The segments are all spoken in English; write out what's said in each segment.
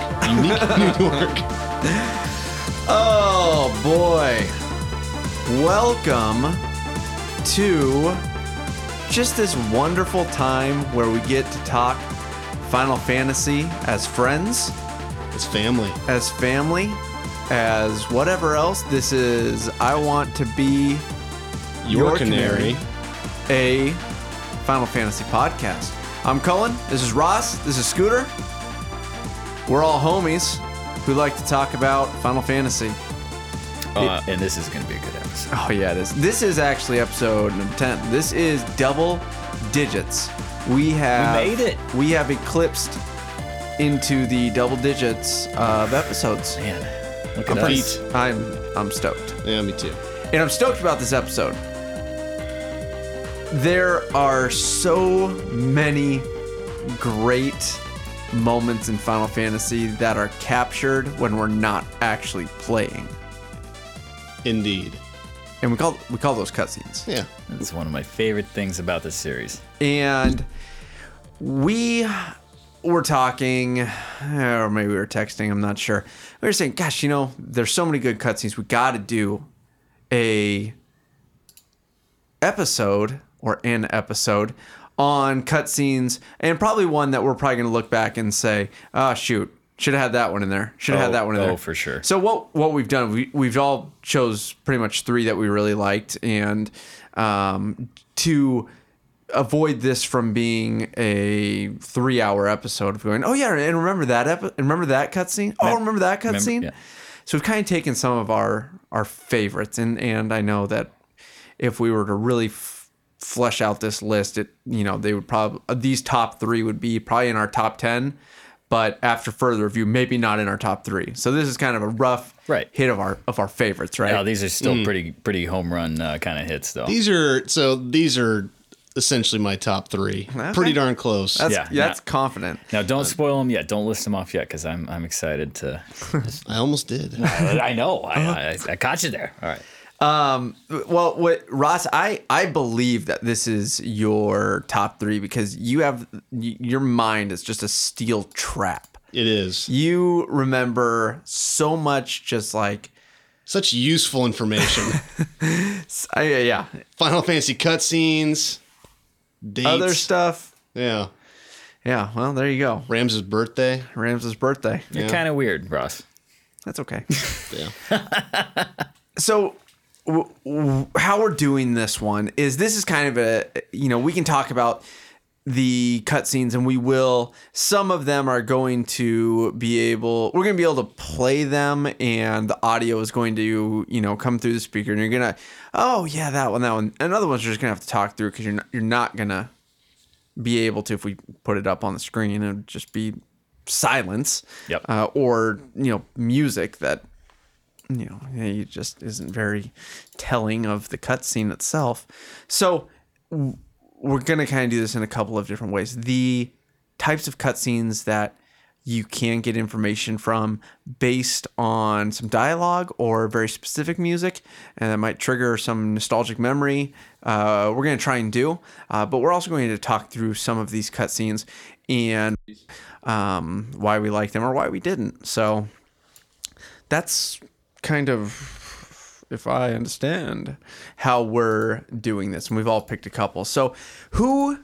York. Unique New York. Oh boy. Welcome to just this wonderful time where we get to talk Final Fantasy as friends, It's family. as family, as whatever else. This is I Want to Be Your, Your canary. Canary. a Final Fantasy podcast. I'm Cullen. This is Ross. This is Scooter. We're all homies who like to talk about Final Fantasy. Uh, and this is gonna be a good episode. Oh yeah, it is. This is actually episode number ten. This is double digits. We have made it. We have eclipsed into the double digits of episodes. Man, look I'm at pretty- us. I'm I'm stoked, Yeah, me too. and I'm stoked about this episode. There are so many great moments in Final Fantasy that are captured when we're not actually playing, Indeed. and we call we call those cutscenes. Yeah. That's one of my favorite things about this series. and we were talking, or maybe we were texting. I'm not sure. We were saying, "Gosh, you know, there's so many good cutscenes. We got to do a episode or an episode on cutscenes, and probably one that we're probably going to look back and say, "Oh shoot." Should have had that one in there. Should have Oh, had that one in oh, there. for sure. So what what we've done, we we've all chose pretty much three that we really liked, and um, to avoid this from being a three hour episode of going, oh yeah, and remember that epi- remember that cutscene? Oh, remember that cutscene? yeah. So we've kind of taken some of our our favorites, and and I know that if we were to really f- flesh out this list, it you know they would probably these top three would be probably in our top ten, but after further review, maybe not in our top three. So this is kind of a rough Right. hit of our of our favorites, right? Now these are still pretty pretty home run uh, kind of hits though. These are so these are essentially my top three. Pretty darn close. that's yeah, that's yeah. confident. now don't spoil them yet. Don't list them off yet because I'm I'm excited to. I almost did. I know. I, I, I caught you there. All right. Um, well, what Ross, I I believe that this is your top three because you have your mind is just a steel trap. It is. You remember so much, just like Such useful information. I, yeah, Final Fantasy cutscenes, dates. other stuff. Yeah. Yeah, well, there you go. Rams's birthday. Rams's birthday. You're kind of weird, Ross. That's okay. Yeah. so w- w- how we're doing this one is this is kind of a you know we can talk about the cutscenes and we will some of them are going to be able we're going to be able to play them and the audio is going to you know come through the speaker and you're gonna oh yeah that one that one and other ones you're just gonna have to talk through because you're not, you're not gonna be able to if we put it up on the screen it would just be silence Yep. uh, or you know music that you know it just isn't very telling of the cutscene itself so we're gonna kind of do this in a couple of different ways the types of cutscenes that you can get information from based on some dialogue or very specific music, and that might trigger some nostalgic memory. Uh, we're going to try and do, uh, but we're also going to talk through some of these cutscenes and um, why we liked them or why we didn't. So that's kind of, if I understand, how we're doing this. And we've all picked a couple. So who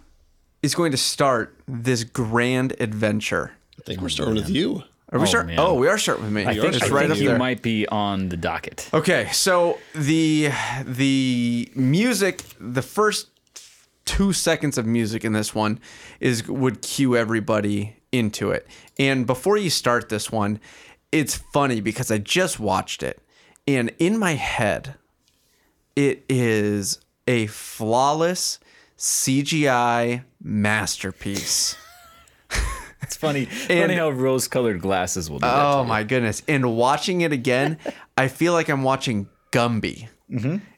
is going to start this grand adventure? I think we're starting with you. Are we Oh, start? man. Oh, we are starting with me. I think, it's I right think up you there. might be on the docket. Okay, so the the music, the first two seconds of music in this one is would cue everybody into it. And before you start this one, it's funny because I just watched it, and in my head, it is a flawless CGI masterpiece. It's funny. funny how rose-colored glasses will do that. Oh my goodness! And watching it again, I feel like I'm watching Gumby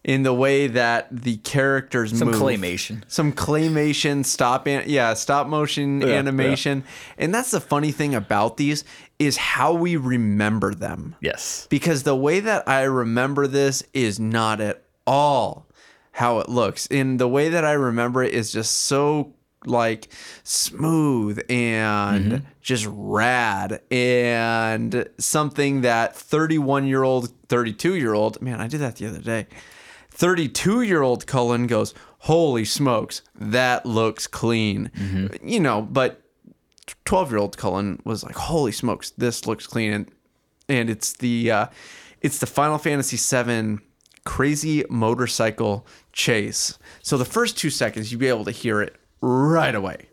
in the way that the characters Mm-hmm. Some move. claymation. some claymation, stop, an- yeah, stop motion Yeah, animation, and that's the funny thing about these is how we remember them. Yes. Because the way that I remember this is not at all how it looks. And the way that I remember it is just so like smooth and just rad. And something that 31 year old 32 year old man i did that the other day. 32 year old cullen goes holy smokes that looks clean. You know but 12 year old cullen was like holy smokes this looks clean. And and it's the uh, it's the Final Fantasy VII crazy motorcycle chase. So the first two seconds you'll be able to hear it right away.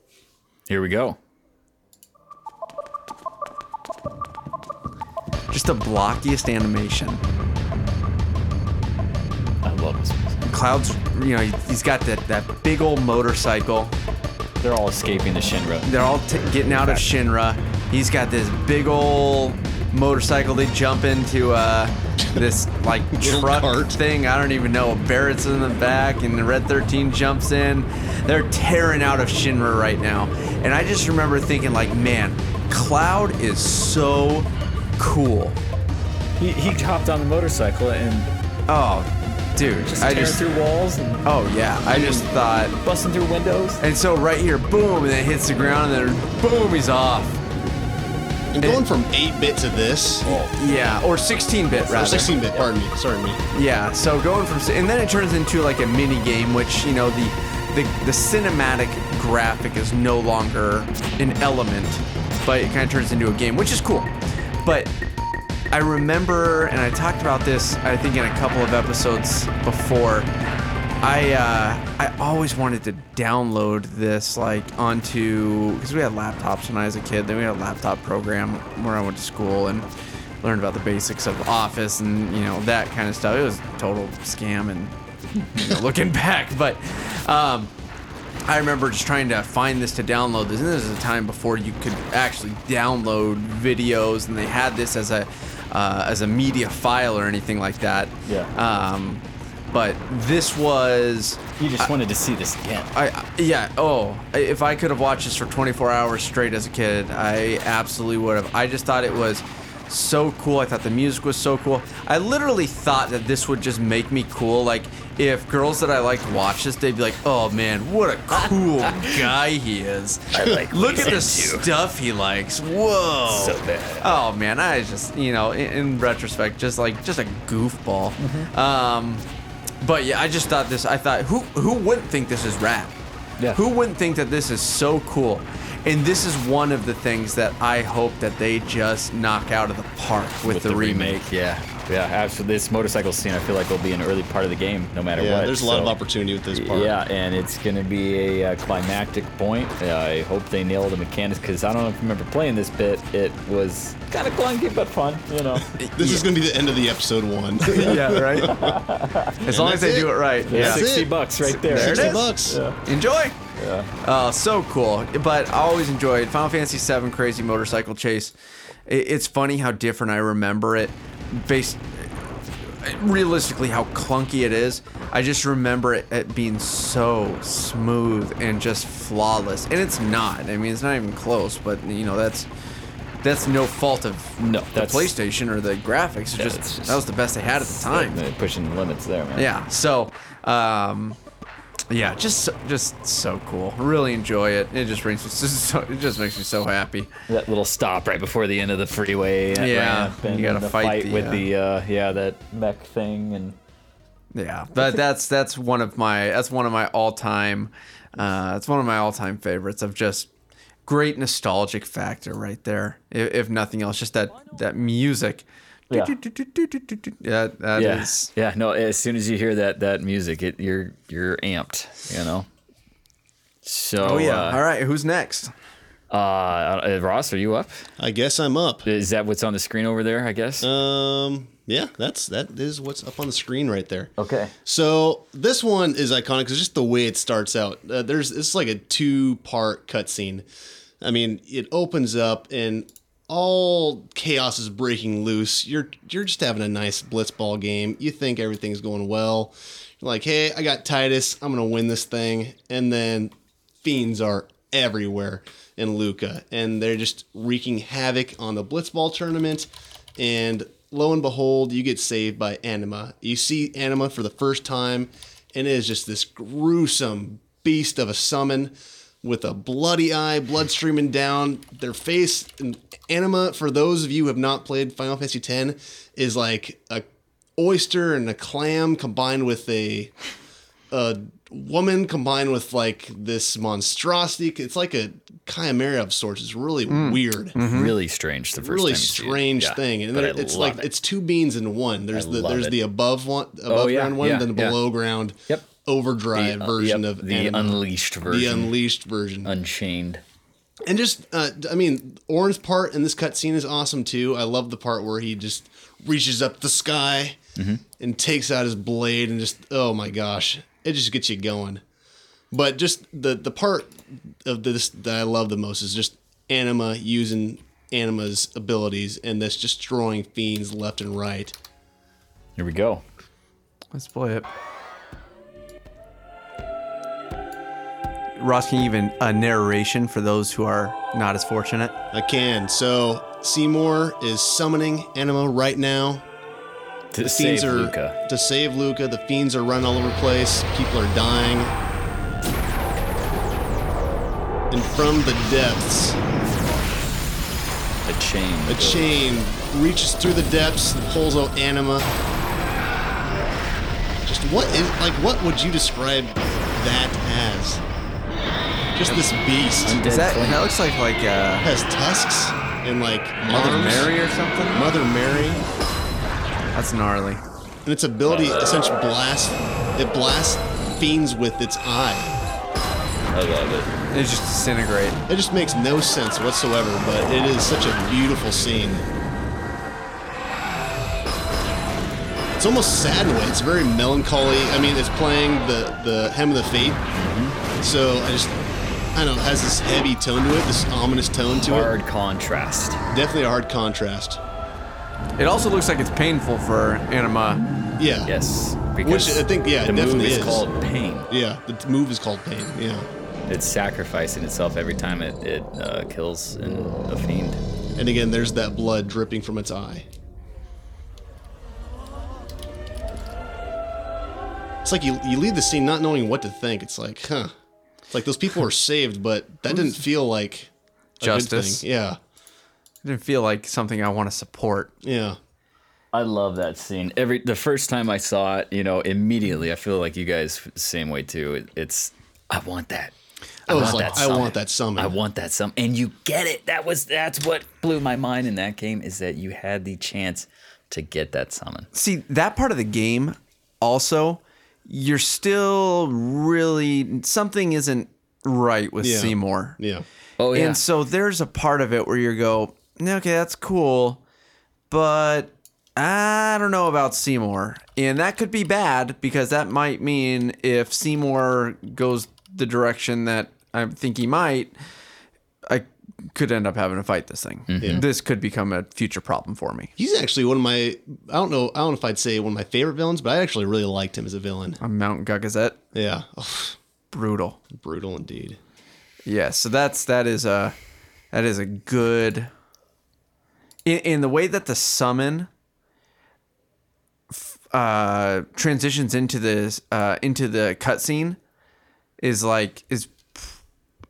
Here we go. Just the blockiest animation. I love this. music. Cloud's, you know, he's got that that big old motorcycle. They're all escaping the Shinra. They're all t- getting out of Shinra. He's got this big old motorcycle. They jump into uh, this like truck cart. thing. I don't even know. Barret's in the back, and the Red 13 jumps in. They're tearing out of Shinra right now. And I just remember thinking, like, man, Cloud is so cool. He, he hopped on the motorcycle and Oh, dude, just I tearing just. through walls and Oh yeah, I just thought. busting through windows. And so right here, boom, and then it hits the ground, and then boom, he's off. And going from 8 bit to this, Yeah, or 16-bit or rather. 16 bit, pardon me, sorry me. Yeah, so going from and then it turns into like a mini game, which you know the the, the cinematic graphic is no longer an element, but it kind of turns into a game, which is cool. But I remember, and I talked about this, I think in a couple of episodes before. I uh, I always wanted to download this like onto because we had laptops when I was a kid. Then we had a laptop program where I went to school and learned about the basics of Office and you know that kind of stuff. It was a total scam and you know, looking back, but um, I remember just trying to find this to download this. And this is a time before you could actually download videos, and they had this as a uh, as a media file or anything like that. Yeah. Um, but this was You just wanted to see this again. I I- yeah oh if I could have watched this for 24 hours straight as a kid I absolutely would have I just thought it was so cool I thought the music was so cool I literally thought that this would just make me cool like if girls that I liked watch this they'd be like oh man what a cool guy he is I like look at he the sent you. stuff he likes whoa So bad. Oh man, I just you know in, in retrospect just like just a goofball. Mm-hmm. Um, but yeah, I just thought this. I thought who who wouldn't think this is rad? Yeah. Who wouldn't think that this is so cool? And this is one of the things that I hope that they just knock out of the park with, the, remake. Yeah, yeah, absolutely. This motorcycle scene, I feel like will be an early part of the game, no matter Yeah, what. there's a lot of opportunity with this part. Yeah, and it's gonna be a uh, climactic point. I hope they nail the mechanics because I don't know if you remember playing this bit. It was kind of clunky but fun, you know. This is going to be the end of the episode one. yeah, right. as long as they it. do it right. Yeah, Yeah. That's sixty it. bucks right there. There 60 is. bucks. Enjoy. Yeah. Uh, so cool. But I always enjoyed Final Fantasy VII Crazy Motorcycle Chase. It's funny how different I remember it based realistically how clunky it is. I just remember it, it being so smooth and just flawless. And it's not. I mean, it's not even close, but you know, that's that's no fault of No, the that's- PlayStation or the graphics. Just, it's just- that was the best they had at the time. Pushing the limits there, man. Yeah. So, um, yeah, just so, just so cool. Really enjoy it. It just brings me so, it just makes me so happy. That little stop right before the end of the freeway. Yeah, you gotta the fight the, with uh, the uh, yeah that mech thing and Yeah, but that's that's one of my that's one of my all time. Uh, it's one of my all time favorites of just great nostalgic factor right there. If, if nothing else, just that that music. Yeah. Yeah, that yeah is- yeah no. As soon as you hear that that music, it you're you're amped, you know. So Oh yeah. uh, All right, who's next? uh, uh, Ross, are you up? I guess I'm up. Is that what's on the screen over there? I guess. Um, yeah, that's that is what's up on the screen right there. okay. So this one is iconic because just the way it starts out. Uh, there's it's like a two part cutscene. I mean, it opens up and all chaos is breaking loose. You're you're just having a nice blitzball game. You think everything's going well. You're like, hey, I got Tidus. I'm gonna win this thing. And then fiends are everywhere in Luca, and they're just wreaking havoc on the blitzball tournament. And lo and behold, you get saved by Anima. You see Anima for the first time, and it is just this gruesome beast of a summon. with a bloody eye, blood streaming down their face. And anima, for those of you who have not played Final Fantasy X, is like a oyster and a clam combined with a a woman combined with like this monstrosity. It's like a chimera of sorts. It's really weird Really strange the first really time you see it. strange Yeah, thing, and but there- it's like it. it's two beans in one. There's I the there's it. the above one, above yeah, ground one, yeah, then the yeah. below ground, Yep. overdrive The, uh, version yep, of the anima. unleashed version, the unleashed version, unchained. And just uh, I mean, Auron's part in this cutscene is awesome too. I love the part where he just reaches up the sky Mm-hmm. and takes out his blade, and just oh my gosh, it just gets you going. But just the the part of this that I love the most is just Anima using Anima's abilities and that's destroying fiends left and right. Here we go. Let's play it. Ross, can you even a narration for those who are not as fortunate? I can. So Seymour is summoning Anima right now. To The save are Luca. to save Luca. The fiends are running all over the place. People are dying. And from the depths, A chain. a chain reaches through the depths and pulls out Anima. Just what is like what would you describe that as? Just this beast Undead Is that flame. that looks like like uh, has tusks and like Mother arms. Mary or something? Mother Mary. That's gnarly. And its ability essentially blasts it blasts fiends with its eye. I love it. It just disintegrate. It just makes no sense whatsoever, but it is such a beautiful scene. It's almost sad in a way. It's very melancholy. I mean, it's playing the the Hymn of the Fayth. So I just I don't know, it has this heavy tone to it, this ominous tone to it. Hard contrast. Definitely a hard contrast. It also looks like it's painful for Anima. Yeah. Yes. Because I think, yeah, it the move definitely is, is. called pain. Yeah. The move is called pain. Yeah. It's sacrificing itself every time it, it uh, kills an, a fiend. And again, there's that blood dripping from its eye. It's like you, you leave the scene not knowing what to think. It's like, huh. It's like those people were saved, but that didn't feel like a good Justice. thing. Yeah. It didn't feel like something I want to support. Yeah. I love that scene. Every the first time I saw it, you know, immediately I feel like you guys same way too. It, it's I want that. I was want like, that I want that summon. I want that summon, and you get it. That was that's what blew my mind in that game is that you had the chance to get that summon. See, that part of the game also, you're still really something isn't right with Yeah. Seymour. Yeah. Oh yeah, And so there's a part of it where you go, "Yeah, okay, that's cool, but I don't know about Seymour. And that could be bad because that might mean if Seymour goes the direction that I think he might, I could end up having to fight this thing. Yeah. This could become a future problem for me. He's actually one of my, I don't know, I don't know if I'd say one of my favorite villains, but I actually really liked him as a villain. I'm Mount Gagazet. Yeah. Brutal. Brutal indeed. Yeah, so that's that is a that is a good in, in the way that the summon f- uh transitions into this uh into the cutscene is like is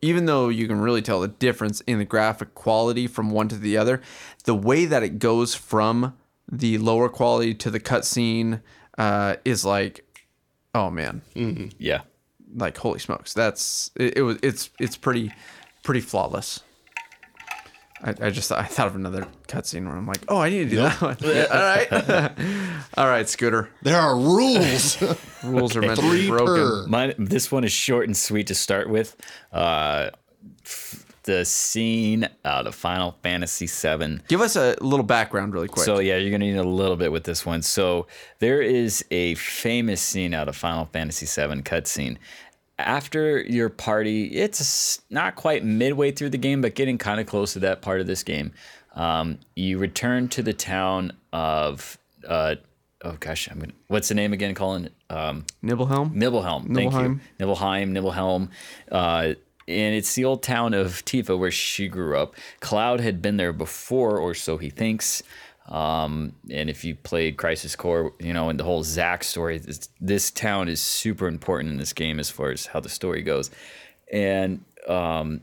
even though you can really tell the difference in the graphic quality from one to the other, the way that it goes from the lower quality to the cutscene uh, is like, oh man, yeah. like holy smokes. That's it, it was it's it's pretty pretty flawless I, I just I thought of another cutscene where I'm like, oh, I need to do that one. Yeah, all right, all right, Scooter. There are rules. Rules are meant to be Three broken. per. Mine, this one is short and sweet to start with. Uh, f- the scene out of Final Fantasy VII. Give us a little background really quick. So yeah, you're gonna need a little bit with this one. So there is a famous scene out of Final Fantasy VII cutscene. After your party, it's not quite midway through the game, but getting kind of close to that part of this game. Um, you return to the town of uh, oh gosh, I'm gonna, what's the name again, Colin? Um, Nibelhelm. Nibelheim. Thank you. Nibelheim. Nibelheim, Uh, and it's the old town of Tifa where she grew up. Cloud had been there before, or so he thinks. Um, and if you played Crisis Core, you know, and the whole Zack story, this, this town is super important in this game as far as how the story goes. And um,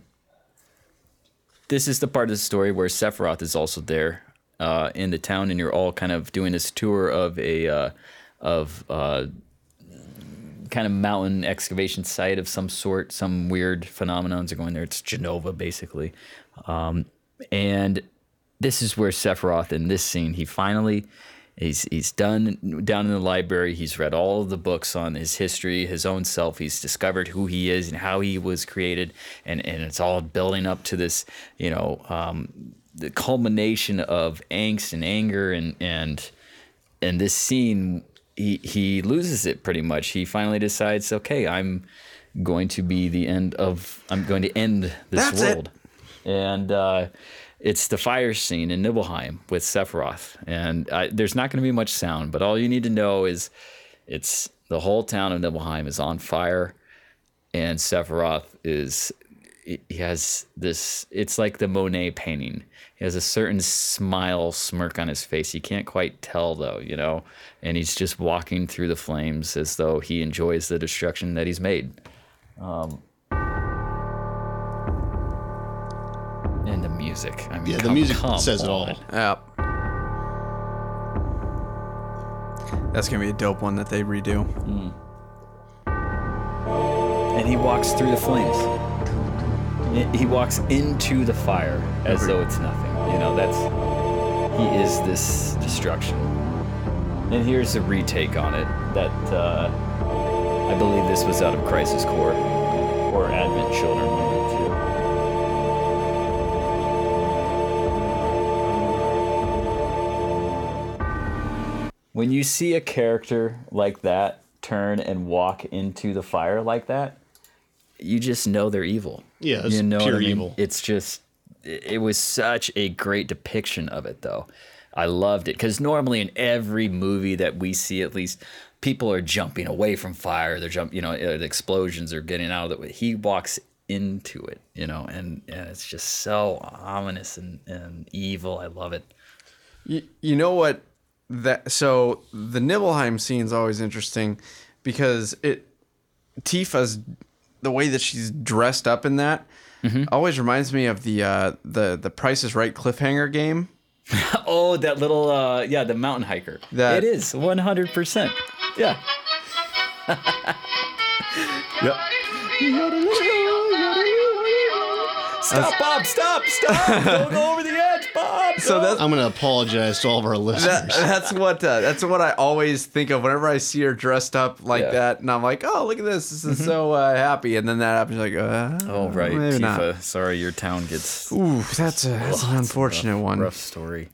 this is the part of the story where Sephiroth is also there uh, in the town, and you're all kind of doing this tour of a uh, of uh, kind of mountain excavation site of some sort. Some weird phenomenons are going there. It's Jenova, basically, um, and this is where Sephiroth in this scene he finally he's he's done down in the library. He's read all of the books on his history his own self. He's discovered who he is and how he was created. And and it's all building up to this you know um, the culmination of angst and anger. And and and this scene he he loses it pretty much. He finally decides okay i'm going to be the end of i'm going to end this That's it. world. And uh, it's the fire scene in Nibelheim with Sephiroth. And I, there's not going to be much sound, but all you need to know is it's the whole town of Nibelheim is on fire, and Sephiroth is he has this. It's like the Monet painting. He has a certain smile, smirk on his face. You can't quite tell though, you know. And he's just walking through the flames as though he enjoys the destruction that he's made. Um, and the music. I mean, Yeah, the come- music come says it all. on. Yep. That's gonna be a dope one that they redo. and he walks through the flames. He- He walks into the fire as though it's nothing. You know, that's he is this destruction. And here's a retake on it that uh, I believe this was out of Crisis Core or Advent Children. When you see a character like that turn and walk into the fire like that, you just know they're evil. Yeah, it's you know pure I mean? evil. It's just, it it was such a great depiction of it, though. I loved it because normally in every movie that we see, at least, people are jumping away from fire. They're jump, you know, uh, the explosions are getting out of it. He walks into it, you know, and, and it's just so ominous and, and evil. I love it. You, you know what? That so the Nibelheim scene's always interesting because it Tifa's the way that she's dressed up in that always reminds me of the uh, the the Price is Right cliffhanger game. Oh, that little, uh, yeah, the mountain hiker. That- it is 100%. Yeah. Yep. Stop, Bob, stop, stop. Don't go over the edge, Bob. So that's I'm gonna apologize to all of our listeners. that, that's what uh, that's what I always think of whenever I see her dressed up like Yeah. that, and I'm like, oh, look at this, this is so uh, happy, and then that happens, like, uh, Oh, right. maybe not. Tifa. Sorry, your town gets Ooh, that's a that's an unfortunate rough, one. rough story.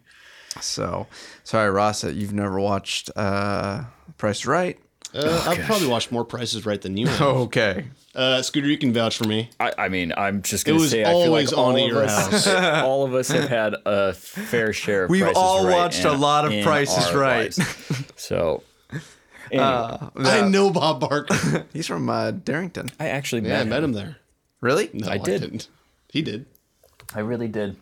So, sorry, Ross, that you've never watched uh, Price Right. uh, I've probably watched more Prices Right than you have. Okay. Uh, Scooter, you can vouch for me. I, I mean, I'm just gonna was say, I feel like always all on at of your us, all of us have had a fair share. of We've Price is all Right watched a in- lot of in Price is our Right. lives. So, anyway, Uh, I know Bob Barker. He's from uh, Darrington. I actually yeah, I met, met him. him there. Really? No, I I, did. didn't. He did. I really did.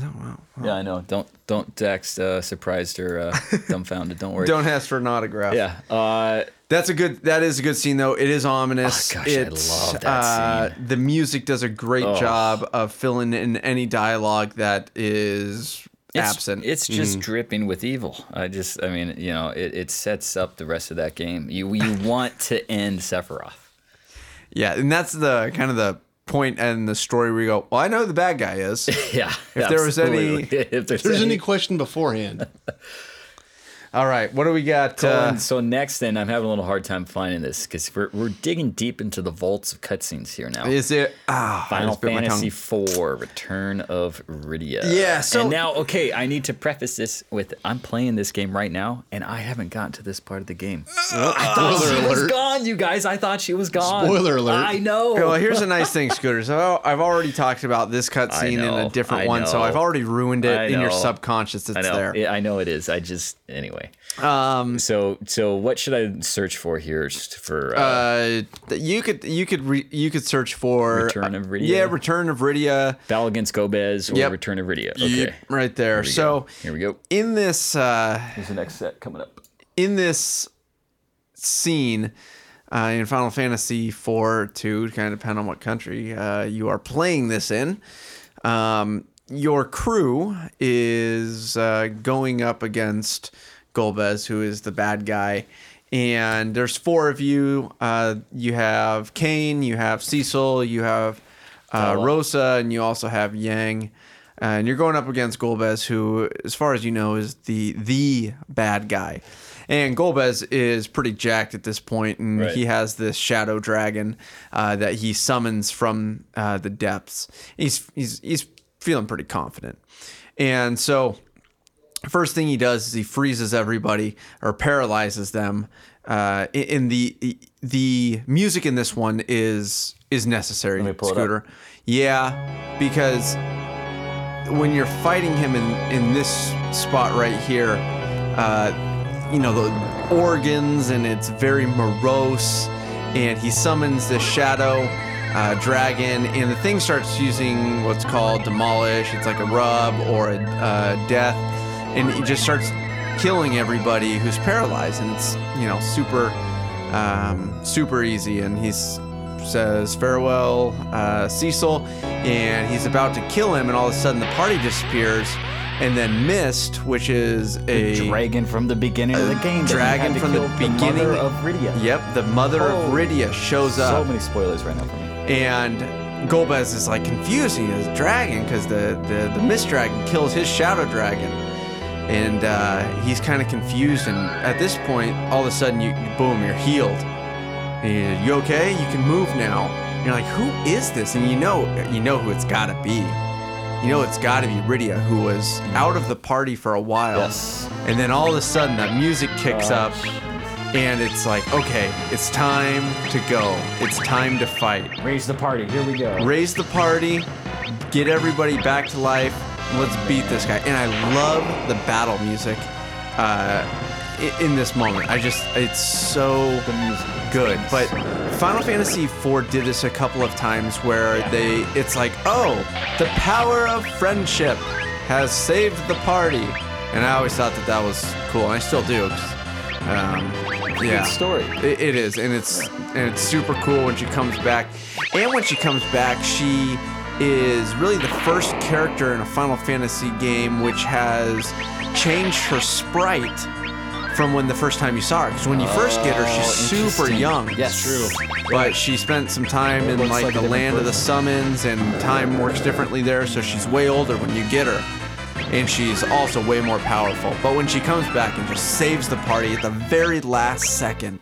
Oh, wow. Yeah, I know. Don't don't text uh, surprised or uh, dumbfounded. Don't worry. Don't ask for an autograph. Yeah. Uh, That's a good. That is a good scene, though. It is ominous. Oh, gosh, I it's, love that uh, scene. The music does a great Oh. job of filling in any dialogue that is it's, absent. It's just dripping with evil. I just, I mean, you know, it, it sets up the rest of that game. You you want to end Sephiroth. yeah, and that's the kind of the point in the story where you go, "Well, I know who the bad guy is." Yeah. If there was any- if there's, If there's any, any question beforehand, All right, what do we got? Colin, Uh, so next, then I'm having a little hard time finding this because we're, we're digging deep into the vaults of cutscenes here now. is it ah, I Final just bit my tongue. Fantasy IV: Return of Rydia. Yeah, so- and now, okay, I need to preface this with I'm playing this game right now, and I haven't gotten to this part of the game. I thought Spoiler she was alert. gone, you guys. I thought she was gone. Spoiler alert. I know. Well, here's a nice thing, Scooters. I've I've already talked about this cutscene in a different one, so. I've already ruined it in your subconscious. It's I there. Yeah, I know it is. I just anyway. Um, So so what should I search for here just for? Uh, uh, you could you could re, you could search for Return of uh, yeah, Return of Rydia. Battle against Golbez or Yep. Return of Rydia. Okay. Yep, right there. Here So go. here we go. in this uh, Here's the next set coming up. in this scene, uh, in Final Fantasy IV, two, kind of depend on what country uh, you are playing this in. Um, your crew is uh, going up against Golbez, who is the bad guy. And there's four of you. Uh, you have Kain, you have Cecil, you have uh, Rosa, and you also have Yang. And you're going up against Golbez, who, as far as you know, is the the bad guy. And Golbez is pretty jacked at this point, and Right. he has this shadow dragon uh, that he summons from uh, the depths. He's he's he's feeling pretty confident, and so first thing he does is he freezes everybody or paralyzes them. Uh, in- the the music in this one is is necessary. me pull it up. Scooter, yeah, because when you're fighting him in in this spot right here, uh, you know the organs and it's very morose, and he summons this shadow uh, dragon, and the thing starts using what's called demolish. It's like a rub or a uh, death, and he just starts killing everybody who's paralyzed, and it's you know super um, super easy, and he says farewell, uh, Cecil, and he's about to kill him, and all of a sudden the party disappears, and then Mist, which is a dragon from the beginning of the game. dragon from the beginning mother of Rydia. Yep, the mother of Oh, Rydia shows So up, So many spoilers right now for me. and Golbez is like confused. He is dragon because the, the the Mist dragon kills his shadow dragon, and uh, he's kind of confused. And at this point, all of a sudden, you boom, you're healed. And you okay? You can move now. And you're like, who is this? And you know, you know who it's got to be. You know, it's got to be Rydia, who was out of the party for a while. Yes. And then all of a sudden, that music kicks up, and it's like, okay, it's time to go. It's time to fight. Raise the party. Here we go. Raise the party, get everybody back to life. Let's beat this guy. And I love the battle music uh, in this moment. I just, it's so good. But Final Fantasy IV did this a couple of times where they, it's like, oh, the power of friendship has saved the party. And I always thought that that was cool, and I still do. Um, yeah, story. It, it is, and it's and it's super cool when she comes back. And when she comes back, she is really the first character in a Final Fantasy game which has changed her sprite from when the first time you saw her. Because when you first get her, she's Oh, super young. Yes. True. But she spent some time in like, like the different land of the summons, and time works differently there. So she's way older when you get her, and she's also way more powerful. But when she comes back and just saves the party at the very last second,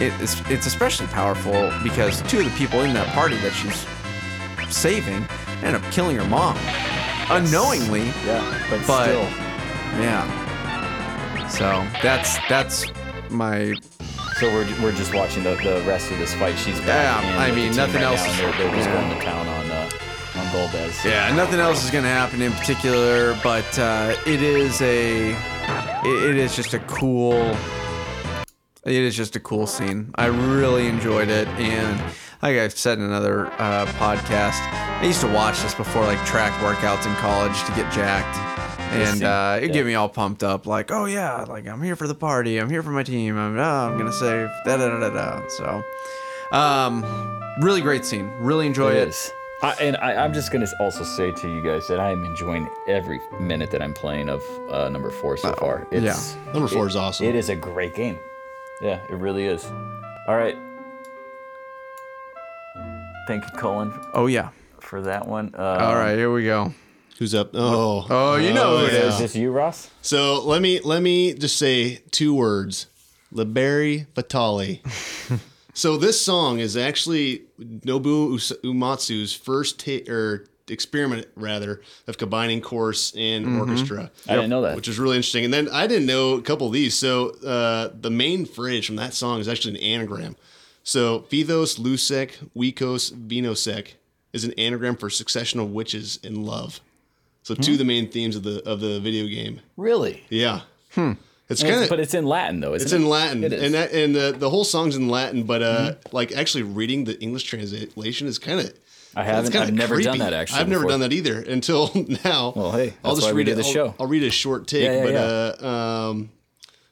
it is, it's especially powerful because two of the people in that party that she's saving end up killing her mom unknowingly. Yeah, but, But- still. Yeah. So that's that's my So we're, we're just watching the, the rest of this fight. She's back. Yeah, I mean, nothing right else now, They're, they're just yeah. going to town on uh, on Golbez. Yeah, nothing else is gonna happen in particular, but uh, it is a, it, it is just a cool, it is just a cool scene. I really enjoyed it, and like I've said in another uh, podcast, I used to watch this before like track workouts in college to get jacked, and uh, it yeah. get me all pumped up, like, oh yeah, like I'm here for the party, I'm here for my team, I'm, oh, I'm gonna save, da da da da da. So, um, really great scene, really enjoy It it. is. I, and I, I'm just going to also say to you guys that I am enjoying every minute that I'm playing of uh, number four so far. It's, Number four is awesome. It is a great game. Yeah, it really is. All right. Thank you, Colin, Oh yeah. for that one. Uh, All right, here we go. Who's up? Oh, Oh, you know who it Is is. this you, Ross? So let me let me just say two words: Liberi Fatali. so this song is actually Nobu Us- Uematsu's first ta- or experiment, rather, of combining chorus and orchestra. I didn't know that. which is really interesting. And then I didn't know a couple of these. So uh, the main phrase from that song is actually an anagram. So Fithos Lusec Wecos Vinosec is an anagram for succession of witches in love. So two of the main themes of the of the video game. Really? Yeah. It's kind of but it's in Latin, though, isn't it's it? in Latin, It is. and that, and the, the whole song's in Latin. But uh, like actually reading the English translation is kind of. I haven't- I've never done that, actually, I've never done that either until now. Well, hey, I'll just why we read do it. the I'll- show. I'll read a short take, Yeah, yeah, but yeah. Uh, um,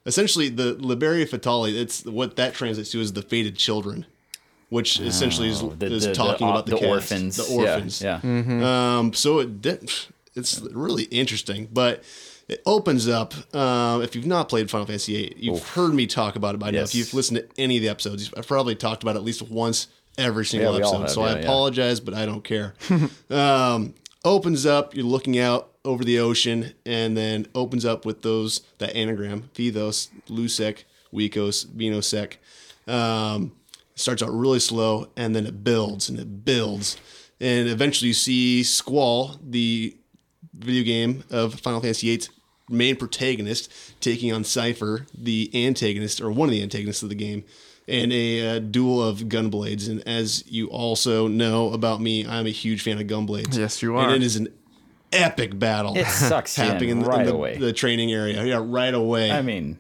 essentially the Liberi Fatali. It's what that translates to is the fated children, which essentially is, Oh, the- is the- the talking o- about the, the cast, orphans. the Yeah, orphans. yeah. Um, so it did, it's really interesting, but it opens up. Uh, if you've not played Final Fantasy VIII, you've heard me talk about it by now. If you've listened to any of the episodes, I've probably talked about it at least once every single we all episode. have, so I yeah, yeah. apologize, but I don't care. um, opens up. You're looking out over the ocean, and then opens up with those that anagram: Fithos, Lusec, Wecos, Vinosec. Um, starts out really slow, and then it builds and it builds, and eventually you see Squall, the video game of Final Fantasy VIII's main protagonist, taking on Seifer, the antagonist or one of the antagonists of the game, in a uh, duel of gunblades. And as you also know about me, I'm a huge fan of gunblades. Yes, you And are. it is an epic battle. It sucks happening in in, the, right in the, away. the training area. Yeah, right away. I mean,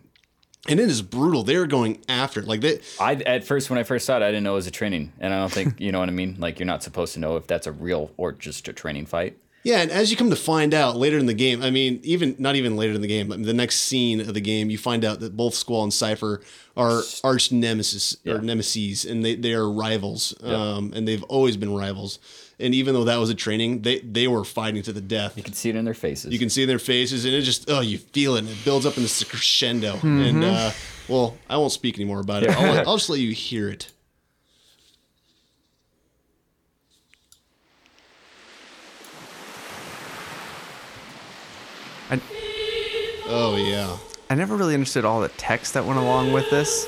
and it is brutal. They're going after. Like they, I at first when I first saw it, I didn't know it was a training, and I don't think you know what I mean. Like you're not supposed to know if that's a real or just a training fight. Yeah, and as you come to find out later in the game, I mean, even not even later in the game, but the next scene of the game, you find out that both Squall and Seifer are arch nemesis Yeah. or nemesis, and they, they are rivals, um, and they've always been rivals. And even though that was a training, they they were fighting to the death. You can see it in their faces. You can see in their faces, and it just oh, you feel it, and it builds up in this crescendo. And uh, well, I won't speak anymore about it. I'll, I'll just let you hear it. Oh yeah, I never really understood all the text that went along with this.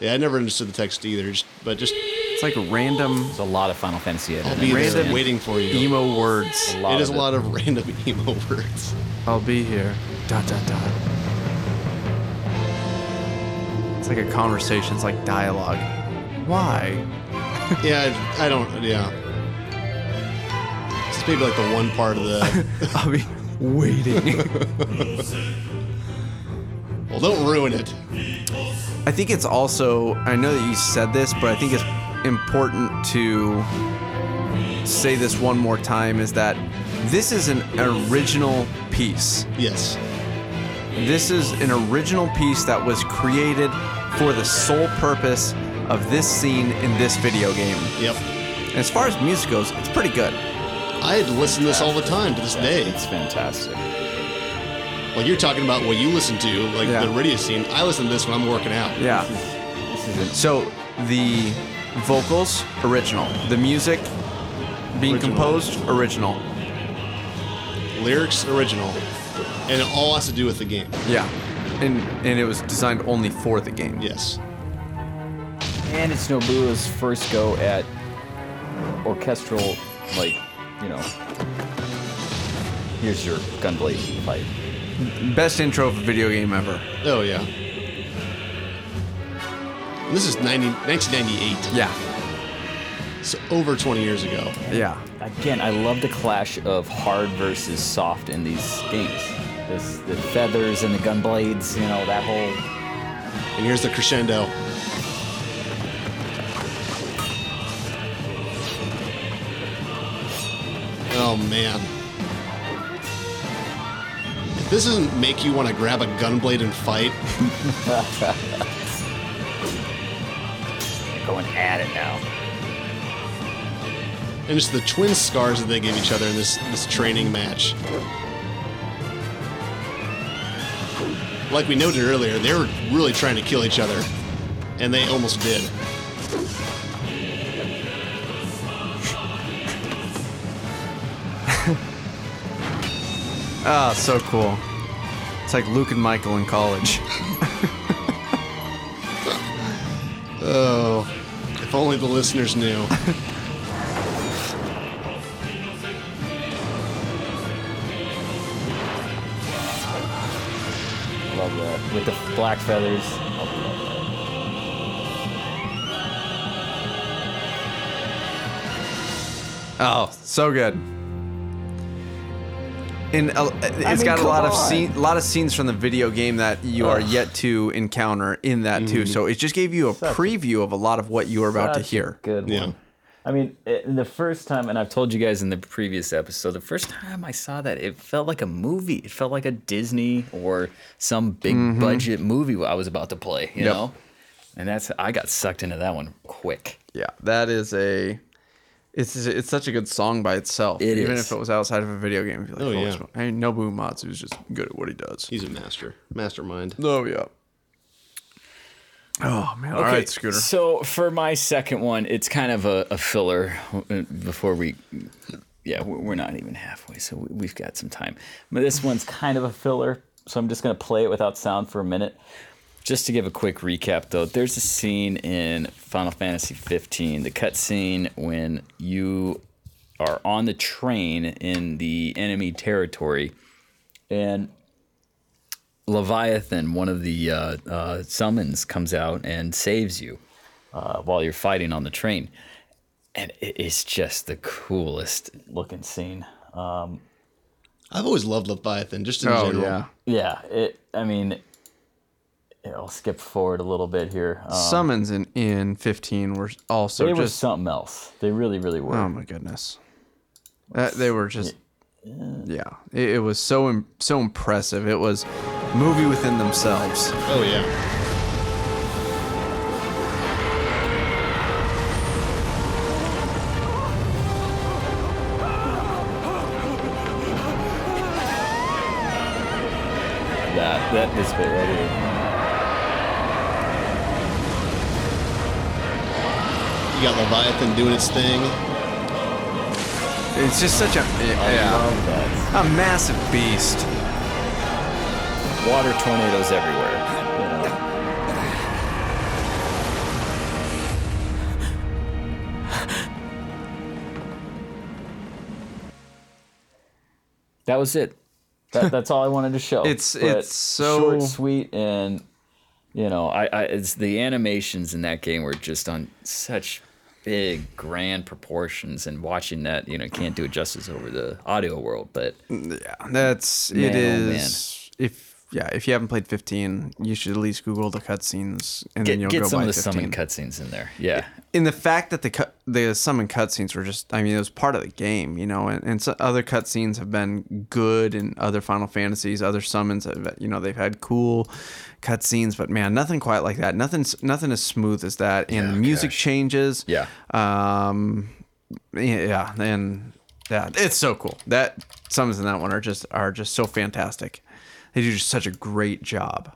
yeah. I never understood the text either, just, but just It's like random There's a lot of Final Fantasy. I'll editing. be there Random waiting for you. emo words. it is a lot of random emo words. I'll be here. Dot dot dot. It's like a conversation. It's like dialogue. Why? Yeah, I, I don't. Yeah, it's maybe like the one part of the. I'll be waiting. well, don't ruin it. I think it's also. I know that you said this, but I think it's important to say this one more time. Is that this is an original piece. Yes. This is an original piece that was created for the sole purpose of this scene in this video game. Yep. And as far as music goes, it's pretty good. I had listened to this all the time to this day. It's fantastic. Like you're talking about what you listen to, like Yeah. the radio scene. I listen to this when I'm working out. Yeah. This is a, So the vocals original, the music being Original. composed original. Lyrics original, and it all has to do with the game. Yeah. And and it was designed only for the game. Yes. and it's Nobuo's first go at orchestral, like you know. Here's your gunblade fight. Best intro of a video game ever. Oh yeah. And this is 90, 1998, Yeah. so over 20 years ago. Yeah. Again, I love the clash of hard versus soft in these games. This, the feathers and the gun blades, you know, that whole. And here's the crescendo. Man. If this doesn't make you want to grab a gunblade and fight, Going at it now. and just the twin scars that they give each other in this this training match. Like we noted earlier, they were really trying to kill each other, and they almost did. Ah, so cool. It's like Luke and Michael in college. Oh, if only the listeners knew. Love that. With the black feathers. Oh, so good. And uh, it's mean, got a come lot of scene, a lot of scenes from the video game that you are yet to encounter in that too. Mm-hmm. So it just gave you a Such preview of a lot of what you are about to hear. Good Yeah. one. I mean, it, the first time, and I've told you guys in the previous episode, the first time I saw that, it felt like a movie. It felt like a Disney or some big mm-hmm. budget movie I was about to play, you Yep. know? And that's, I got sucked into that one quick. Yeah, that is a. It's it's such a good song by itself. It Even is. if it was outside of a video game, you'd be like, Oh, oh, yeah. yeah. I mean, Nobuo Uematsu's just good at what he does. He's a master, mastermind. Oh yeah. Oh man! All right, Scooter. So for my second one, it's kind of a, a filler uh, before we, yeah, we- we're not even halfway, so we- we've got some time. But this one's kind of a filler, so I'm just going to play it without sound for a minute. Just to give a quick recap, though, there's a scene in Final Fantasy 15, the cutscene when you are on the train in the enemy territory, and Leviathan, one of the uh, uh, summons, comes out and saves you uh, while you're fighting on the train, and it is just the coolest looking scene. Um, I've always loved Leviathan, just in Oh general. yeah. yeah, it. I mean, I'll skip forward a little bit here. Um, Summons in in 15 were also they were just. something else. They really, really were. Oh my goodness. Uh, they were just. Yeah, it, it was so im- so impressive. It was movie within themselves. Oh yeah. that that this bit right here. You got Leviathan doing its thing. It's just such a I yeah, love that. a massive beast. Water tornadoes everywhere. you know. That was it. That, that's all I wanted to show. It's- But it's so- short, sweet, and you know, I, I it's the animations in that game were just on such big, grand proportions, and watching that, you know, can't do it justice over the audio world, but Yeah, that's Man, it oh, is. If yeah, if you haven't played 15, you should at least Google the cutscenes and then you'll get go some of the 15. summon cutscenes in there. Yeah. in the fact that the cut the summon cutscenes were just I mean it was part of the game, you know, and, and so other cutscenes have been good in other Final Fantasies, other summons have you know they've had cool cutscenes, but man, nothing quite like that. Nothing's nothing as smooth as that, and the music gosh. changes. Yeah. Um, yeah, and yeah, it's so cool. That summons in that one are just are just so fantastic. They do just such a great job.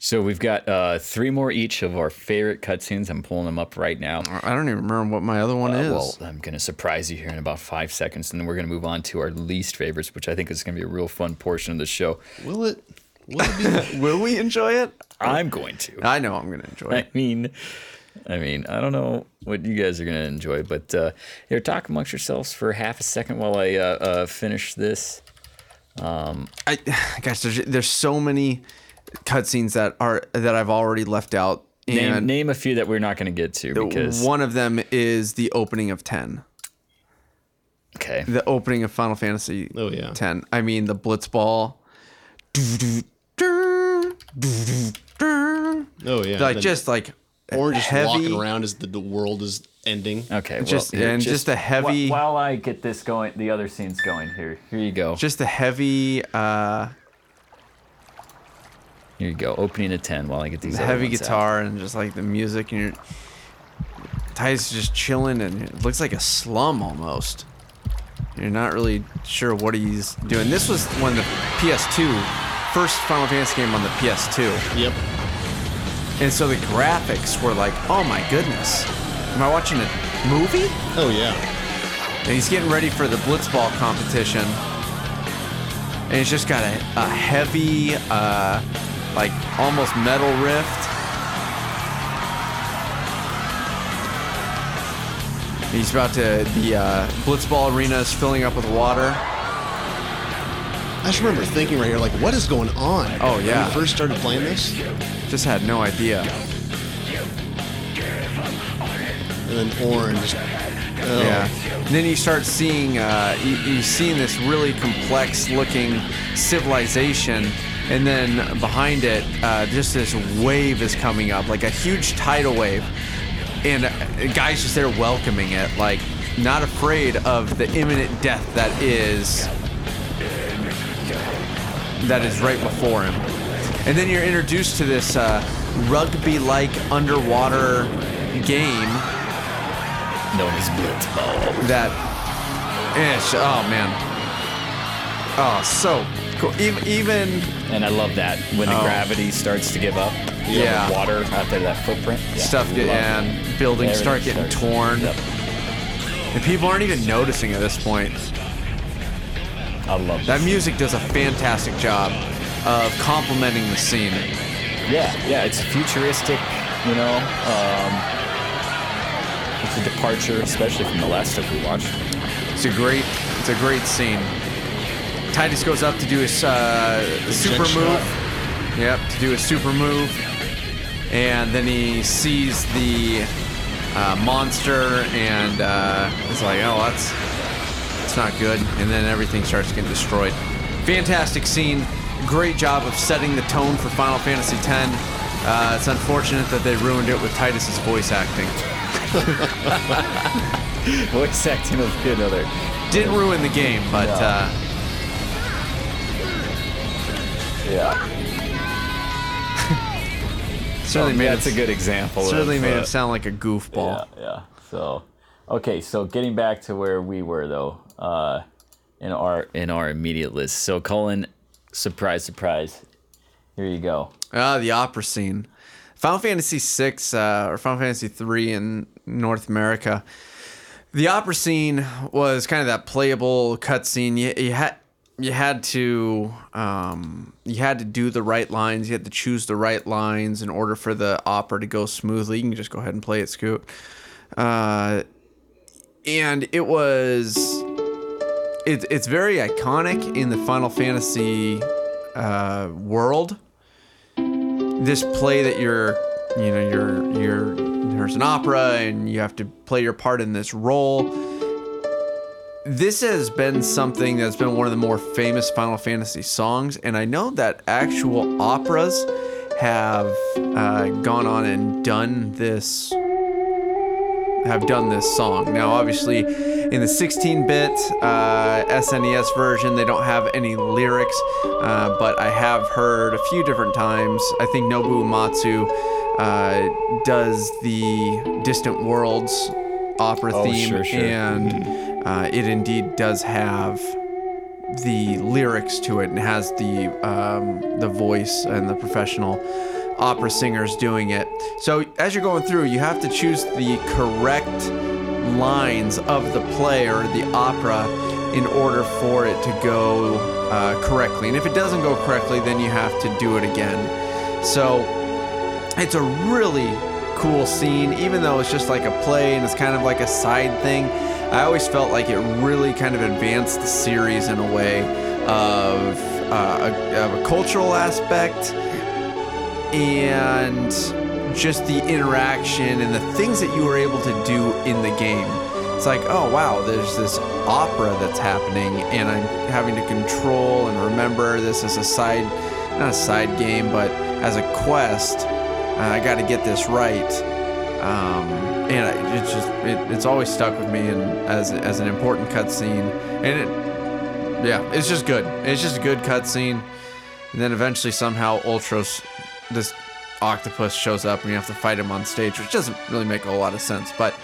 So we've got uh, three more each of our favorite cutscenes. I'm pulling them up right now. I don't even remember what my other one is. Uh, well, I'm going to surprise you here in about five seconds, and then we're going to move on to our least favorites, which I think is going to be a real fun portion of the show. Will it? Will it be? Will we enjoy it? I'm going to. I know I'm gonna enjoy it. I mean, I mean, I don't know what you guys are going to enjoy, but uh, here, talk amongst yourselves for half a second while I uh, uh, finish this. Um, I, gosh, there's there's so many cutscenes that are that I've already left out, Name, and name a few that we're not going to get to because one of them is the opening of ten, okay, the opening of Final Fantasy. Oh, yeah. ten. I mean the Blitzball. Oh yeah. Like just like orange just heavy, walking around as the, the world is ending. okay, well, just here, and just, a heavy, While I get this going, the other scenes going here. Here you go. just a heavy, uh, Here you go. Opening a ten while I get these. the other heavy ones out. guitar and just like the music and you're Ty's just chilling and it looks like a slum almost. You're not really sure what he's doing. This was when the PS2 first Final Fantasy game on the PS2. Yep. And so the graphics were like, "Oh my goodness. Am I watching a movie?" Oh yeah. And he's getting ready for the Blitzball competition. And he's just got a, a heavy, uh, like almost metal rift. He's about to, the uh, Blitzball arena is filling up with water. I just remember thinking right here, like, what is going on? Oh, When yeah. we first started playing this, Just had no idea. And then orange. Oh, Yeah. And then you start seeing, uh, you, you seeing this really complex looking civilization, and then behind it, uh, just this wave is coming up, like a huge tidal wave. and a guy's just there welcoming it, like not afraid of the imminent death that is that is right before him. And then you're introduced to this uh, rugby-like underwater game Known as Blitzball. that ish. Oh man. Oh, so cool. Even, even And I love that when the Oh. gravity starts to give up. you Yeah. water out there, that footprint. Yeah, stuff get, and buildings start getting starts- torn, Yep. and people aren't even noticing at this point. I love That music does a fantastic job of complementing the scene. Yeah, yeah, it's futuristic, you know. Um, it's a departure, especially from the last stuff we watched. It's a great, it's a great scene. Tidus goes up to do his uh, super shot. move. Yep, to do his super move, and then he sees the uh, monster, and uh, it's like, oh, that's that's not good. And then everything starts getting destroyed. Fantastic scene. Great job of setting the tone for Final Fantasy X. Uh, it's unfortunate that they ruined it with Tidus's voice acting. Voice acting be another. Didn't ruin the game, but No. uh, Yeah, certainly made that's it a good example. certainly of, made uh, it sound like a goofball. Yeah, yeah. So, okay, so getting back to where we were though, uh, in our in our immediate list. So, Colin, surprise, surprise. Here you go. Ah, the opera scene. Final Fantasy VI uh, or Final Fantasy III in North America. The opera scene was kind of that playable cutscene. You, you had you had to um, you had to do the right lines. You had to choose the right lines in order for the opera to go smoothly. You can just go ahead and play it, Scoot. Uh, and it was it, it's very iconic in the Final Fantasy uh, world this play that you're you know you're you're there's an opera and you have to play your part in this role. This has been something that's been one of the more famous final fantasy songs and i know that actual operas have uh, gone on and done this have done this song. Now, obviously, in the 16-bit uh, SNES version, they don't have any lyrics, uh, but I have heard a few different times. I think Nobuo Uematsu uh, does the Distant Worlds opera Oh, theme, sure, sure. and uh, it indeed does have the lyrics to it and has the um, the voice and the professional opera singers doing it. So as you're going through, you have to choose the correct lines of the play or the opera in order for it to go uh, correctly. And if it doesn't go correctly, then you have to do it again. So it's a really cool scene, even though it's just like a play and it's kind of like a side thing. I always felt like it really kind of advanced the series in a way of, uh, a, of a cultural aspect and just the interaction and the things that you were able to do in the game. It's like, oh wow, there's this opera that's happening, and I'm having to control and remember this as a side, not a side game, but as a quest. Uh, I got to get this right, um, and it's just it, it's always stuck with me and as as an important cutscene, and it, yeah, it's just good. It's just a good cutscene. And then eventually, somehow, Ultros, this octopus shows up, and you have to fight him on stage, which doesn't really make a lot of sense. But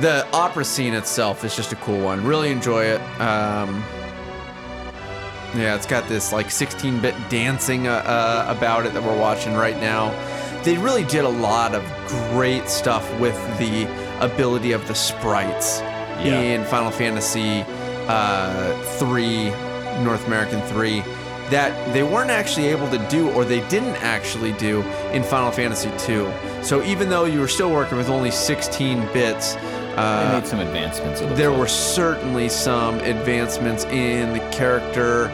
the opera scene itself is just a cool one. Really enjoy it. Um, yeah, it's got this like 16-bit dancing uh, uh, about it that we're watching right now. They really did a lot of great stuff with the ability of the sprites Yeah. in Final Fantasy uh, 3, North American 3, that they weren't actually able to do or they didn't actually do in Final Fantasy 2. So even though you were still working with only 16 bits, They uh, made some advancements. there were certainly some advancements in the character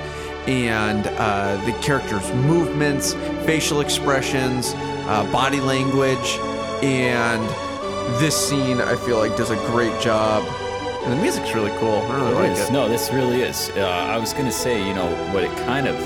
and uh, the character's movements, facial expressions, uh, body language, and this scene I feel like does a great job. And the music's really cool. I really It like is. it. No, this really is. Uh, I was gonna say, you know, what it kind of